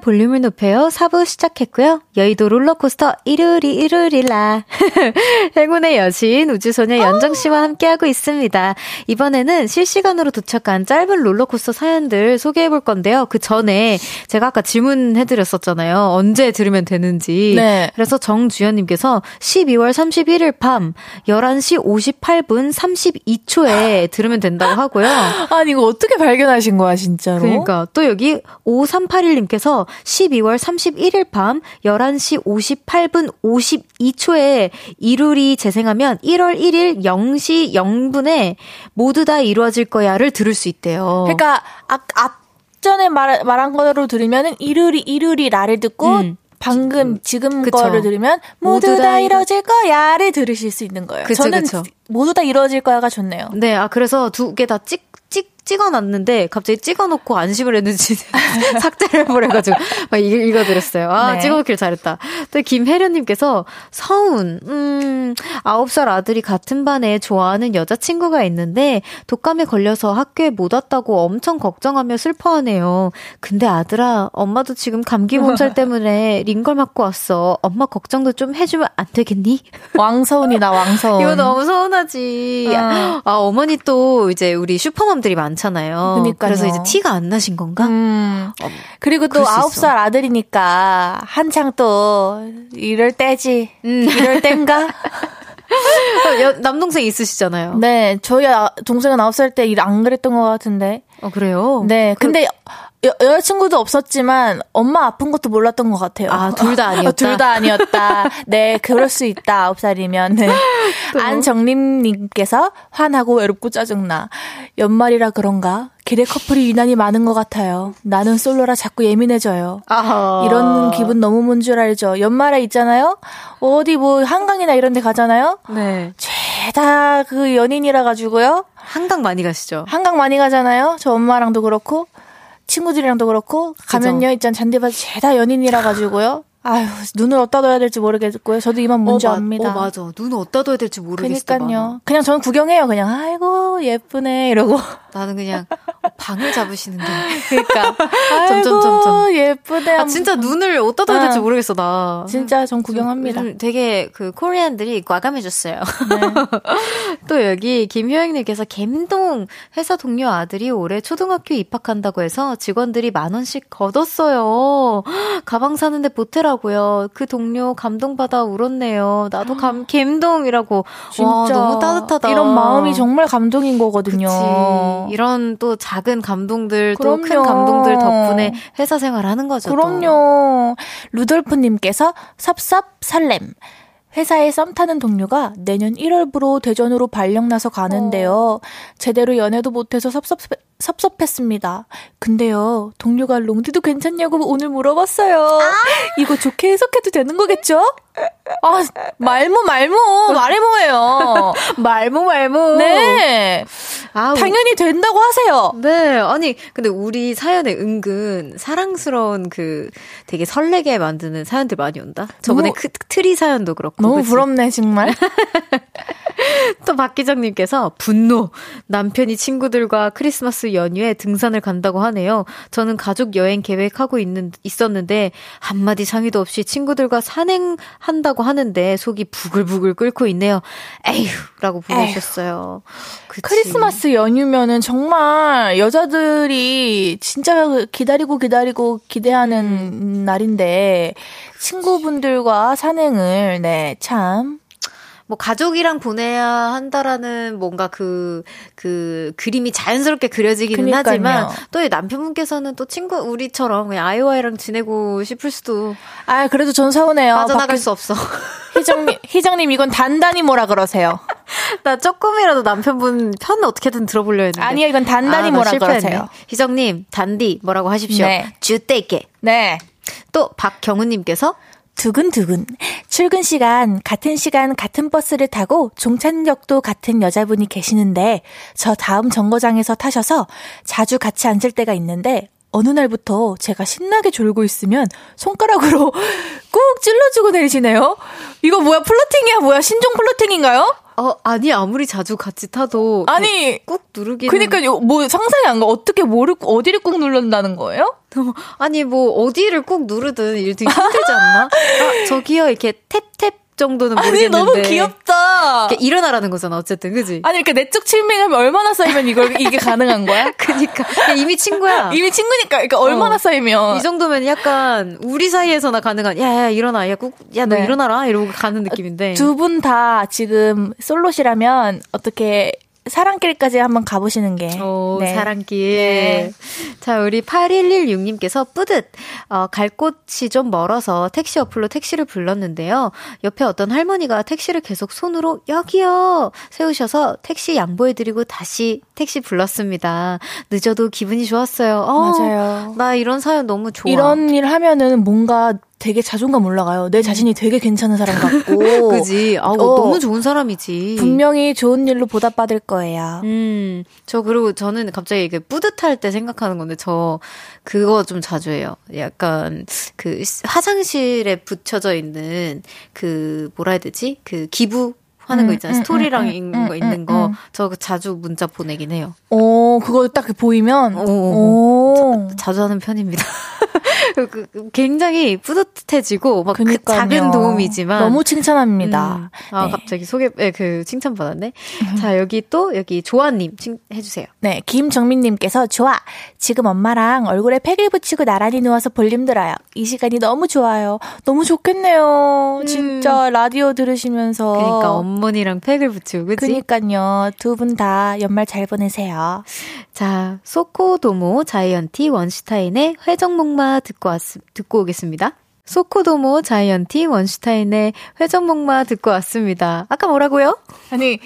볼륨을 높여요. 4부 시작했고요. 여의도 롤러코스터 이르리 이르리라. 행운의 여신 우주소녀 연정씨와 함께하고 있습니다. 이번에는 실시간으로 도착한 짧은 롤러코스터 사연들 소개해볼 건데요. 그 전에 제가 아까 질문해드렸었잖아요. 언제 들으면 되는지. 네. 그래서 정주연님께서 12월 31일 밤 11시 58분 32초에 들으면 된다고 하고요. 아니, 이거 어떻게 발견하신 거야, 진짜로? 그러니까 또 여기 5381님께서 님께서 12월 31일 밤 11시 58분 52초에 이룰이 재생하면 1월 1일 0시 0분에 모두 다 이루어질 거야를 들을 수 있대요. 그러니까 앞, 앞전에 말, 말한 거로 들으면은 이룰이 이룰이 라를 듣고 음. 방금 지금 그쵸. 거를 들으면 모두, 모두 다 이뤄질 거야를 들으실 수 있는 거예요. 그쵸, 저는 그쵸. 모두 다 이루어질 거야가 좋네요. 네, 아 그래서 두 개 다 찍찍 어놨는데 갑자기 찍어놓고 안심을 했는지 삭제를 해버려가지고 막 읽, 어드렸어요. 아 네. 찍어놓길 잘했다. 또 김혜련님께서 서운 음 9살 아들이 같은 반에 좋아하는 여자친구가 있는데 독감에 걸려서 학교에 못 왔다고 엄청 걱정하며 슬퍼하네요. 근데 아들아 엄마도 지금 감기 몸살 때문에 링걸 맞고 왔어. 엄마 걱정도 좀 해주면 안 되겠니? 왕서운이다 왕서운. 이거 너무 서운하지. 어. 아 어머니 또 이제 우리 슈퍼맘들이 많. 많잖아요. 그러니까 그래서 이제 티가 안 나신 건가? 음. 어, 그리고 또 아홉 살 아들이니까 한창 또 이럴 때지. 음. 이럴 땐가? 어, 남동생 있으시잖아요. 네, 저희 아, 동생은 아홉 살 때 일 안 그랬던 것 같은데. 어, 그래요? 네, 그 근데 여, 여자친구도 없었지만 엄마 아픈 것도 몰랐던 것 같아요. 아, 둘 다 아니었다. 둘 다 아니었다. 네, 그럴 수 있다. 아홉 살이면. 네. 안정림님께서 화나고 외롭고 짜증나. 연말이라 그런가? 기대 커플이 유난히 많은 것 같아요. 나는 솔로라 자꾸 예민해져요. 아하. 이런 기분 너무 뭔 줄 알죠? 연말에 있잖아요? 어디 뭐 한강이나 이런 데 가잖아요? 네. 죄다 그 연인이라 가지고요. 한강 많이 가시죠? 한강 많이 가잖아요? 저 엄마랑도 그렇고. 친구들이랑도 그렇고 가면요 있잖아 잔디밭 죄다 연인이라 가지고요 아유, 눈을 어디다 둬야 될지 모르겠고요. 저도 이만 문제 어, 압니다. 어, 맞아. 눈을 어디다 둬야 될지 모르겠어요. 그니까요. 그냥 저는 구경해요. 그냥, 아이고, 예쁘네. 이러고. 나는 그냥 방을 잡으시는데. 그니까. 점점, 점점. 예쁘네. 아, 진짜 눈을 어디다 둬야 될지 모르겠어, 나. 진짜 전 구경합니다. 되게 그 코리안들이 과감해졌어요. 네. 또 여기 김효영님께서 갬동 회사 동료 아들이 올해 초등학교 입학한다고 해서 직원들이 만 원씩 걷었어요. 가방 사는데 보태라 하더라고요. 그 동료 감동받아 울었네요. 나도 감, 감동이라고. 진짜. 와, 너무 따뜻하다. 이런 마음이 정말 감동인 거거든요. 그치. 이런 또 작은 감동들, 또 큰 감동들 덕분에 회사 생활 하는 거죠. 그럼요. 또. 루돌프님께서 섭섭 설렘. 회사에 썸 타는 동료가 내년 1월부로 대전으로 발령나서 가는데요. 어. 제대로 연애도 못해서 섭섭, 섭섭했습니다. 근데요, 동료가 롱디도 괜찮냐고 오늘 물어봤어요. 아~ 이거 좋게 해석해도 되는 거겠죠? 아, 말모, 말모. 말해 뭐예요. 말모, 말모. 네. 아, 당연히 된다고 하세요. 네. 아니, 근데 우리 사연에 은근 사랑스러운 그 되게 설레게 만드는 사연들 많이 온다. 저번에 너무, 그 트리 사연도 그렇고. 너무 그치? 부럽네, 정말. 또 박기정님께서 분노. 남편이 친구들과 크리스마스 연휴에 등산을 간다고 하네요. 저는 가족 여행 계획하고 있는, 있었는데 한마디 상의도 없이 친구들과 산행한다고 하는데 속이 부글부글 끓고 있네요. 에휴! 라고 보내주셨어요. 크리스마스 연휴면은 정말 여자들이 진짜 기다리고 기다리고 기대하는 음. 날인데 친구분들과 산행을 네, 참 뭐 가족이랑 보내야 한다라는 뭔가 그, 그 그림이 자연스럽게 그려지기는 그러니까요. 하지만 또 남편분께서는 또 친구, 우리처럼 그냥 아이와이랑 지내고 싶을 수도. 아, 그래도 전 서운해요. 빠져나갈 밖에... 수 없어. 희정님, 희정님 이건 단단히 뭐라 그러세요? 나 조금이라도 남편분 편 어떻게든 들어보려 했는데. 아니요, 이건 단단히 아, 뭐라 그러세요? 희정님, 단디 뭐라고 하십시오. 네. 주떼게. 네. 또 박경우님께서 두근두근. 출근 시간, 같은 시간, 같은 버스를 타고 종착역도 같은 여자분이 계시는데, 저 다음 정거장에서 타셔서 자주 같이 앉을 때가 있는데, 어느 날부터 제가 신나게 졸고 있으면 손가락으로 꾹 찔러주고 내리시네요. 이거 뭐야, 플러팅이야, 뭐야, 신종 플러팅인가요? 어, 아니, 아무리 자주 같이 타도. 아니. 꾹 누르기는. 그니까요, 뭐 상상이 안 가. 어떻게 뭐를, 어디를 꾹 누른다는 거예요? 아니, 뭐, 어디를 꾹 누르든 일등 힘들지 않나? 아, 저기요, 이렇게 탭탭 정도는 모르겠는데. 아니, 너무 귀엽다. 일어나라는 거잖아, 어쨌든, 그지? 아니, 그러니까 내적 칠밍하면 얼마나 쌓이면 이걸, 이게 가능한 거야? 그니까. 이미 친구야. 이미 친구니까, 그러니까 얼마나 어. 쌓이면. 이 정도면 약간, 우리 사이에서나 가능한, 야, 야, 일어나. 야, 꾹, 야, 너 네. 일어나라. 이러고 가는 느낌인데. 두 분 다 지금 솔로시라면 어떻게 사랑길까지 한번 가보시는 게. 오, 네. 사랑길. 네. 자, 우리 8116님께서 뿌듯, 어, 갈 곳이 좀 멀어서 택시 어플로 택시를 불렀는데요. 옆에 어떤 할머니가 택시를 계속 손으로 여기요! 세우셔서 택시 양보해드리고 다시 택시 불렀습니다. 늦어도 기분이 좋았어요. 어, 맞아요. 나 이런 사연 너무 좋아. 이런 일 하면은 뭔가 되게 자존감 올라가요. 내 음. 자신이 되게 괜찮은 사람 같고. 그지. 아, 어, 너무 좋은 사람이지. 분명히 좋은 일로 보답받을 거예요. 음. 저 그리고 저는 갑자기 그 뿌듯할 때 생각하는 건데 저 그거 좀 자주 해요. 약간 그 화장실에 붙여져 있는 그 뭐라 해야 되지? 그 기부 하는 음, 거 있잖아요. 음, 스토리랑 음, 있는 거 있는 거. 저 자주 문자 보내긴 해요. 오, 그거 딱 보이면 오, 오. 자, 자주 하는 편입니다. 그, 그, 굉장히 뿌듯해지고 막 그 작은 도움이지만 너무 칭찬합니다. 음. 아 네. 갑자기 소개 네, 그 칭찬 받았네. 자 여기 또 여기 조아님 해주세요. 네 김정민님께서 좋아 지금 엄마랑 얼굴에 팩을 붙이고 나란히 누워서 볼륨 들어요. 이 시간이 너무 좋아요. 너무 좋겠네요. 음. 진짜 라디오 들으시면서 그러니까 어머니랑 팩을 붙이고 그치? 그러니까요 두 분 다 연말 잘 보내세요. 자 소코도모 자이언티 원슈타인의 회전목마 듣고 왔, 듣고 오겠습니다. 소코도모 자이언티 원슈타인의 회전목마 듣고 왔습니다. 아까 뭐라고요? 아니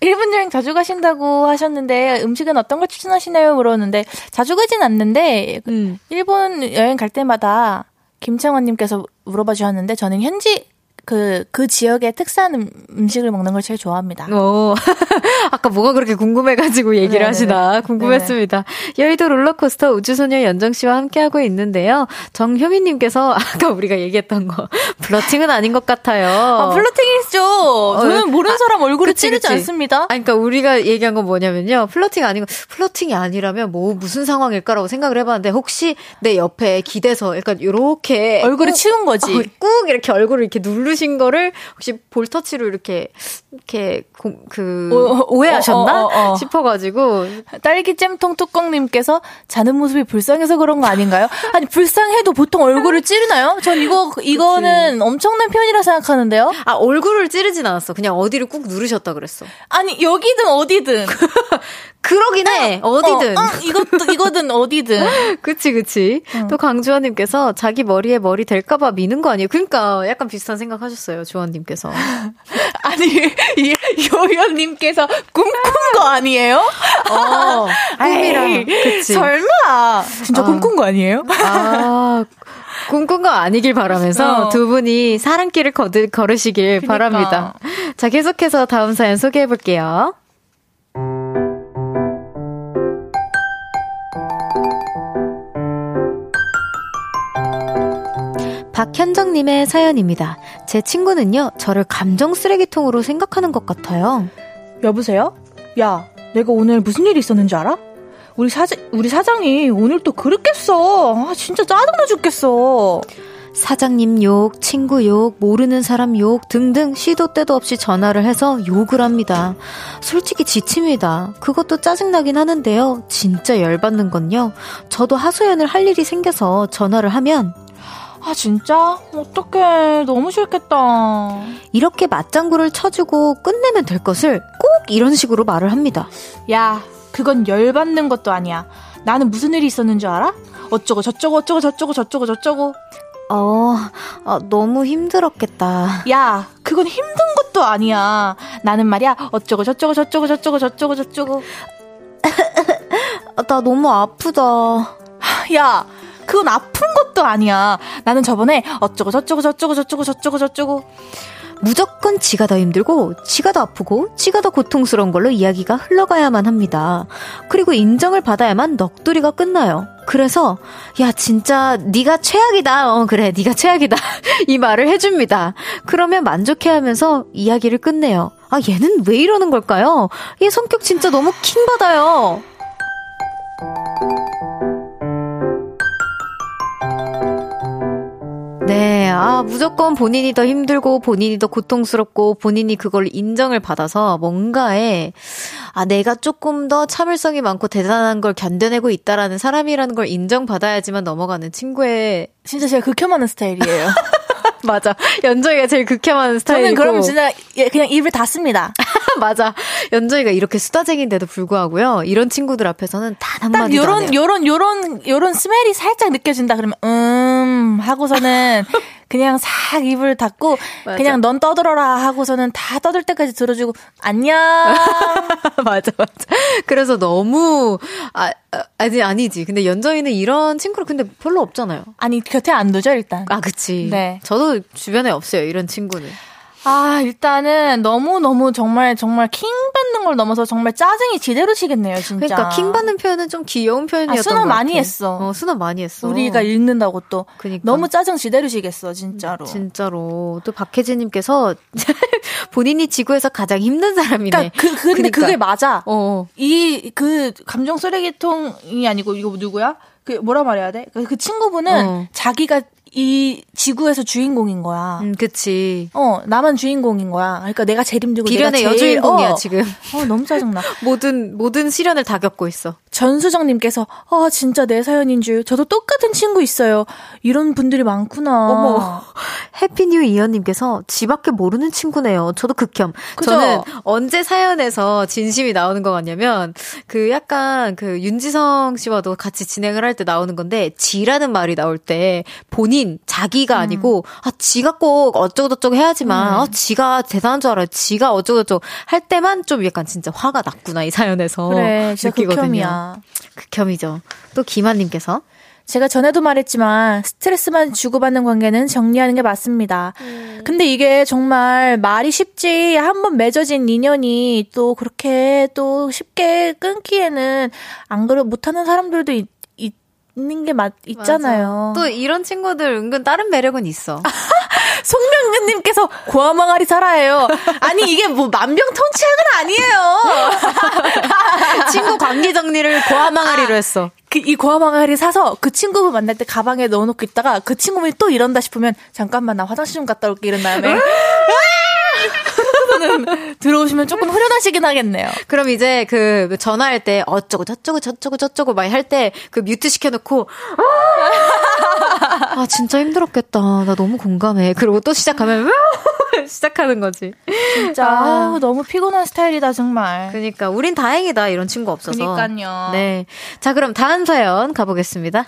일본 여행 자주 가신다고 하셨는데 음식은 어떤 걸 추천하시나요? 물었는데 자주 가진 않는데 음. 일본 여행 갈 때마다 김창원님께서 물어봐 주셨는데 저는 현지 그, 그 지역의 특산 음, 음식을 먹는 걸 제일 좋아합니다. 오, 아까 뭐가 그렇게 궁금해가지고 얘기를 네네네. 하시나 궁금했습니다. 네네. 여의도 롤러코스터 우주소녀 연정 씨와 함께하고 있는데요. 정효민님께서 아까 우리가 얘기했던 거, 플러팅은 아닌 것 같아요. 아, 플러팅이죠. 어, 저는 모르는 아, 사람 얼굴을 아, 찌르지 않습니다. 아니, 그러니까 우리가 얘기한 건 뭐냐면요. 플러팅 아니고, 플러팅이 아니라면 뭐 무슨 상황일까라고 생각을 해봤는데, 혹시 내 옆에 기대서 약간 요렇게. 얼굴을 치운 거지. 어, 꾹 이렇게 얼굴을 이렇게 누르 누르신 거를 혹시 볼터치로 이렇게 이렇게 고, 그 어, 오해하셨나 어, 어, 어, 싶어가지고 딸기 잼통 뚜껑님께서 자는 모습이 불쌍해서 그런 거 아닌가요? 아니 불쌍해도 보통 얼굴을 찌르나요? 전 이거 이거는 그치. 엄청난 표현이라 생각하는데요. 아 얼굴을 찌르진 않았어. 그냥 어디를 꾹 누르셨다 그랬어. 아니 여기든 어디든 그러긴 해. 어, 디든 어, 어, 이것도, 이거든, 어디든. 그치, 그치. 응. 또 강주환님께서 자기 머리에 머리 될까봐 미는 거 아니에요? 그러니까 약간 비슷한 생각 하셨어요, 주환님께서. 아니, 요현님께서 꿈꾼 거 아니에요? 어, 꿈이랑. 그치. 설마. 진짜 아. 꿈꾼 거 아니에요? 아. 꿈꾼 거 아니길 바라면서 어. 두 분이 사랑길을 거드, 걸으시길 그러니까. 바랍니다. 자, 계속해서 다음 사연 소개해 볼게요. 박현정님의 사연입니다. 제 친구는요, 저를 감정 쓰레기통으로 생각하는 것 같아요. 여보세요? 야, 내가 오늘 무슨 일이 있었는지 알아? 우리 사장, 우리 사장이 오늘 또 그렇게 써. 아, 진짜 짜증나 죽겠어. 사장님 욕, 친구 욕, 모르는 사람 욕 등등 시도 때도 없이 전화를 해서 욕을 합니다. 솔직히 지칩니다. 그것도 짜증나긴 하는데요. 진짜 열받는 건요. 저도 하소연을 할 일이 생겨서 전화를 하면 아, 진짜? 어떡해. 너무 싫겠다. 이렇게 맞장구를 쳐주고 끝내면 될 것을 꼭 이런 식으로 말을 합니다. 야, 그건 열받는 것도 아니야. 나는 무슨 일이 있었는 줄 알아? 어쩌고 저쩌고 어쩌고 저쩌고 저쩌고 저쩌고. 어, 어, 너무 힘들었겠다. 야, 그건 힘든 것도 아니야. 나는 말이야, 어쩌고 저쩌고 저쩌고 저쩌고 저쩌고 저쩌고. 나 너무 아프다. 야, 그건 아픈 것도 아니야. 나는 저번에 어쩌고 저쩌고 저쩌고 저쩌고 저쩌고 저쩌고 무조건 지가 더 힘들고 지가 더 아프고 지가 더 고통스러운 걸로 이야기가 흘러가야만 합니다. 그리고 인정을 받아야만 넋두리가 끝나요. 그래서 야 진짜 네가 최악이다. 어 그래 네가 최악이다. 이 말을 해줍니다. 그러면 만족해하면서 이야기를 끝내요. 아 얘는 왜 이러는 걸까요? 얘 성격 진짜 너무 킹 받아요. 아, 무조건 본인이 더 힘들고, 본인이 더 고통스럽고, 본인이 그걸 인정을 받아서 뭔가에, 아, 내가 조금 더 참을성이 많고 대단한 걸 견뎌내고 있다라는 사람이라는 걸 인정받아야지만 넘어가는 친구의. 진짜 제가 극혐하는 스타일이에요. 맞아. 연정이가 제일 극혐하는 스타일이고. 저는 그러면 진짜 그냥 입을 닫습니다. 맞아. 연정이가 이렇게 수다쟁인데도 불구하고요. 이런 친구들 앞에서는 단 한마디도 딱 요런 요런 요런 요런 스멜이 살짝 느껴진다 그러면 음 하고서는 그냥 싹 입을 닫고 맞아. 그냥 넌 떠들어라 하고서는 다 떠들 때까지 들어주고 안녕. 맞아 맞아. 그래서 너무 아 아니 아니지. 근데 연정이는 이런 친구를 근데 별로 없잖아요. 아니 곁에 안 두죠 일단. 아 그치. 네. 저도 주변에 없어요 이런 친구는. 아, 일단은 너무너무 정말 정말 킹 받는 걸 넘어서 정말 짜증이 지대로 치겠네요, 진짜. 그러니까 킹 받는 표현은 좀 귀여운 표현이었던 아, 순화 많이 했어. 어, 순화 많이 했어. 우리가 읽는다고 또. 그러니까. 너무 짜증 지대로 치겠어, 진짜로. 진짜로. 또 박혜진 님께서 본인이 지구에서 가장 힘든 사람이네. 그러니까 그, 그 근데 그러니까. 그게 맞아. 어. 이 그 감정 쓰레기통이 아니고 이거 누구야? 그 뭐라 말해야 돼? 그, 그 친구분은 어. 자기가 이 지구에서 주인공인 거야. 음, 그치. 어, 나만 주인공인 거야. 그러니까 내가 힘들고 비련의 내가 제일, 여주인공이야, 어, 지금. 어, 너무 짜증나. 모든, 모든 시련을 다 겪고 있어. 전수정님께서, 아, 진짜 내 사연인 줄. 저도 똑같은 친구 있어요. 이런 분들이 많구나. 어머. 해피뉴 이연님께서 지 밖에 모르는 친구네요. 저도 극혐. 그죠? 저는 언제 사연에서 진심이 나오는 것 같냐면, 그 약간 그 윤지성 씨와도 같이 진행을 할 때 나오는 건데, 지라는 말이 나올 때 본인, 자기가 음. 아니고, 아, 지가 꼭 어쩌고저쩌고 해야지만, 음. 아, 지가 대단한 줄 알아요. 지가 어쩌고저쩌고 할 때만 좀 약간 진짜 화가 났구나, 이 사연에서. 그래, 진짜 느끼거든요. 극혐이야. 극혐이죠. 또 김한님께서 제가 전에도 말했지만 스트레스만 주고받는 관계는 정리하는 게 맞습니다. 음. 근데 이게 정말 말이 쉽지 한 번 맺어진 인연이 또 그렇게 또 쉽게 끊기에는 안 그래 못하는 사람들도 있, 있는 게 맞, 있잖아요. 맞아. 또 이런 친구들 은근 다른 매력은 있어. 송명근님께서 고아망아리 살아요. 아니 이게 뭐 만병통치약은 아니에요. 친구 관계 정리를 고아망아리로 아, 했어. 그 이 고아망아리 사서 그 친구분 만날 때 가방에 넣어놓고 있다가 그 친구분이 또 이런다 싶으면 잠깐만 나 화장실 좀 갔다 올게 이런 다음에 들어오시면 조금 후련하시긴 하겠네요. 그럼 이제 그 전화할 때 어쩌고 저쩌고 저쩌고 저쩌고 막 할 때 그 뮤트 시켜놓고 아 진짜 힘들었겠다. 나 너무 공감해. 그리고 또 시작하면 시작하는 거지. 진짜 아, 너무 피곤한 스타일이다 정말. 그러니까 우린 다행이다 이런 친구 없어서. 그러니까요. 네. 자 그럼 다음 사연 가보겠습니다.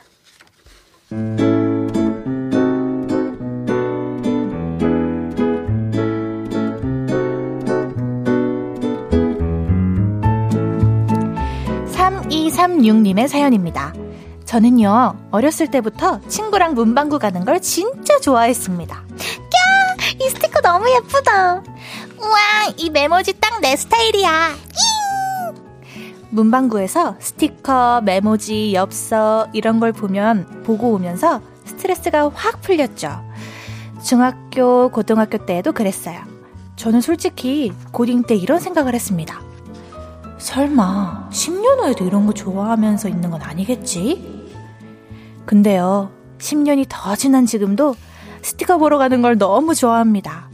3236님의 사연입니다. 저는요, 어렸을 때부터 친구랑 문방구 가는 걸 진짜 좋아했습니다. 꺄! 이 스티커 너무 예쁘다. 우와, 이 메모지 딱 내 스타일이야. 잉! 문방구에서 스티커, 메모지, 엽서, 이런 걸 보면, 보고 오면서 스트레스가 확 풀렸죠. 중학교, 고등학교 때에도 그랬어요. 저는 솔직히 고딩 때 이런 생각을 했습니다. 설마 10년 후에도 이런 거 좋아하면서 있는 건 아니겠지? 근데요, 10년이 더 지난 지금도 스티커 보러 가는 걸 너무 좋아합니다.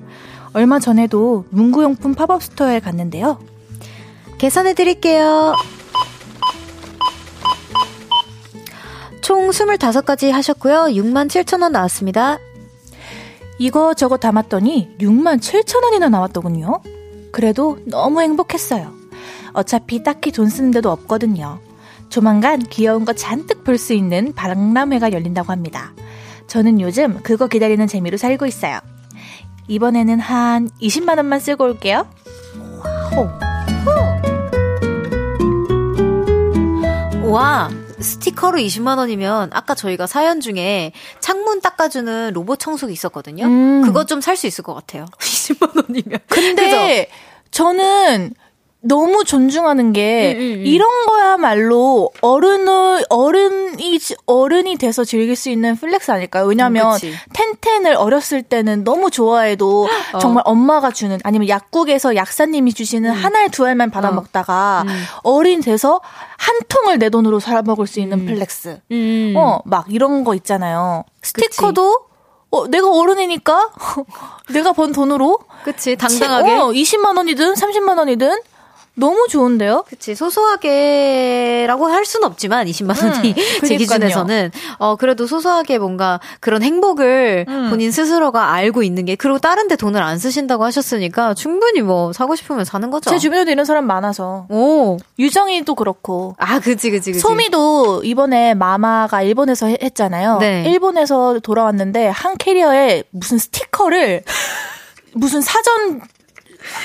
얼마 전에도 문구용품 pop-up store에 갔는데요. 계산해 드릴게요. 총 25가지 하셨고요. 6만 7천 원 나왔습니다. 이거 저거 담았더니 6만 7천 원이나 나왔더군요. 그래도 너무 행복했어요. 어차피 딱히 돈 쓰는 데도 없거든요. 조만간 귀여운 거 잔뜩 볼 수 있는 박람회가 열린다고 합니다. 저는 요즘 그거 기다리는 재미로 살고 있어요. 이번에는 한 20만 원만 쓰고 올게요. 와, 스티커로 20만 원이면 아까 저희가 사연 중에 창문 닦아주는 로봇 청소기 있었거든요. 음. 그거 좀 살 수 있을 것 같아요. 20만 원이면. 근데 그죠? 저는 너무 존중하는 게 음, 음, 음. 이런 거야말로 어른을 어른이 어른이 돼서 즐길 수 있는 flex 아닐까요? 왜냐하면 음, 텐텐을 어렸을 때는 너무 좋아해도 어. 정말 엄마가 주는 아니면 약국에서 약사님이 주시는 음. 한알 두 알만 받아 어. 먹다가 음. 어른 돼서 한 통을 내 돈으로 사 먹을 수 있는 flex. 어막 이런 거 있잖아요. 스티커도 그치. 어, 내가 어른이니까 내가 번 돈으로 그치 당당하게 어, 20만 원이든 30만 원이든 너무 좋은데요? 그치. 소소하게라고 할 수는 없지만, 20만 원이 음, 제 기준에서는. 어, 그래도 소소하게 뭔가 그런 행복을 음. 본인 스스로가 알고 있는 게, 그리고 다른 데 돈을 안 쓰신다고 하셨으니까, 충분히 뭐, 사고 싶으면 사는 거죠. 제 주변에도 이런 사람 많아서. 오. 유정이도 그렇고. 아, 그치, 그치, 그치. 소미도 이번에 마마가 일본에서 했잖아요. 네. 일본에서 돌아왔는데, 한 캐리어에 무슨 스티커를, 무슨 사전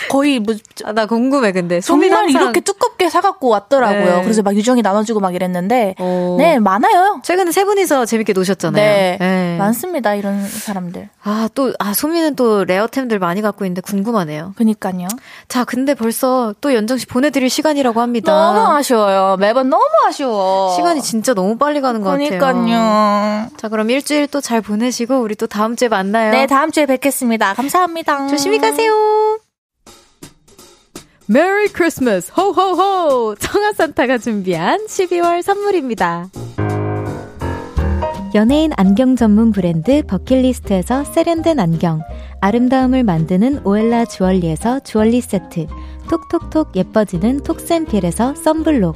거의 뭐 아, 나 궁금해 근데 정말. 이렇게 두껍게 사갖고 왔더라고요. 네. 그래서 막 유정이 나눠주고 막 이랬는데 오. 네 많아요. 최근에 세 분이서 재밌게 노셨잖아요. 네, 네. 많습니다 이런 사람들. 아또아 소미는 또 레어템들 많이 갖고 있는데 궁금하네요. 그니까요. 자 근데 벌써 또 연정 씨 보내드릴 시간이라고 합니다. 너무 아쉬워요. 매번 너무 아쉬워. 시간이 진짜 너무 빨리 가는 것 그러니까요. 같아요. 그니까요. 자 그럼 일주일 또 잘 보내시고 우리 또 다음 주에 만나요. 네 다음 주에 뵙겠습니다. 감사합니다. 조심히 가세요. Merry Christmas 호호호 청하산타가 준비한 12월 선물입니다. 연예인 안경 전문 브랜드 버킷리스트에서 세련된 안경 아름다움을 만드는 오엘라 주얼리에서 주얼리 세트 톡톡톡 예뻐지는 톡센필에서 썬블록,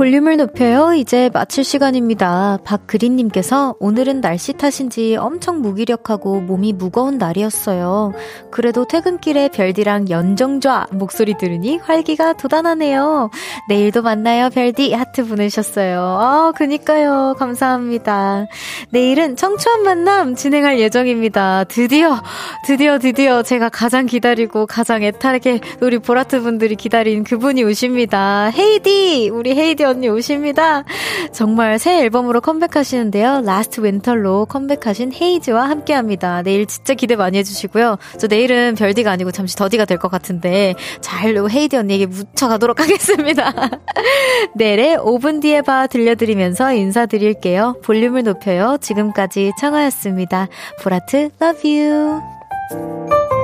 볼륨을 높여요. 이제 마칠 시간입니다. 박그린님께서 오늘은 날씨 탓인지 엄청 무기력하고 몸이 무거운 날이었어요. 그래도 퇴근길에 별디랑 연정좌 목소리 들으니 활기가 돋아나네요. 내일도 만나요, 별디. 하트 보내셨어요. 아, 그니까요. 감사합니다. 내일은 청초한 만남 진행할 예정입니다. 드디어, 드디어, 드디어 제가 가장 기다리고 가장 애타게 우리 보라트 분들이 기다린 그분이 오십니다. 헤이디! 우리 헤이디 언니 오십니다. 정말 새 앨범으로 컴백하시는데요. Last Winter로 컴백하신 헤이즈와 함께 합니다. 내일 진짜 기대 많이 해주시고요. 저 내일은 별디가 아니고 잠시 더디가 될 것 같은데 잘 헤이즈 언니에게 묻혀가도록 하겠습니다. 내일의 5분 뒤에 봐 들려드리면서 인사드릴게요. 볼륨을 높여요. 지금까지 청하였습니다. 보라트, love you.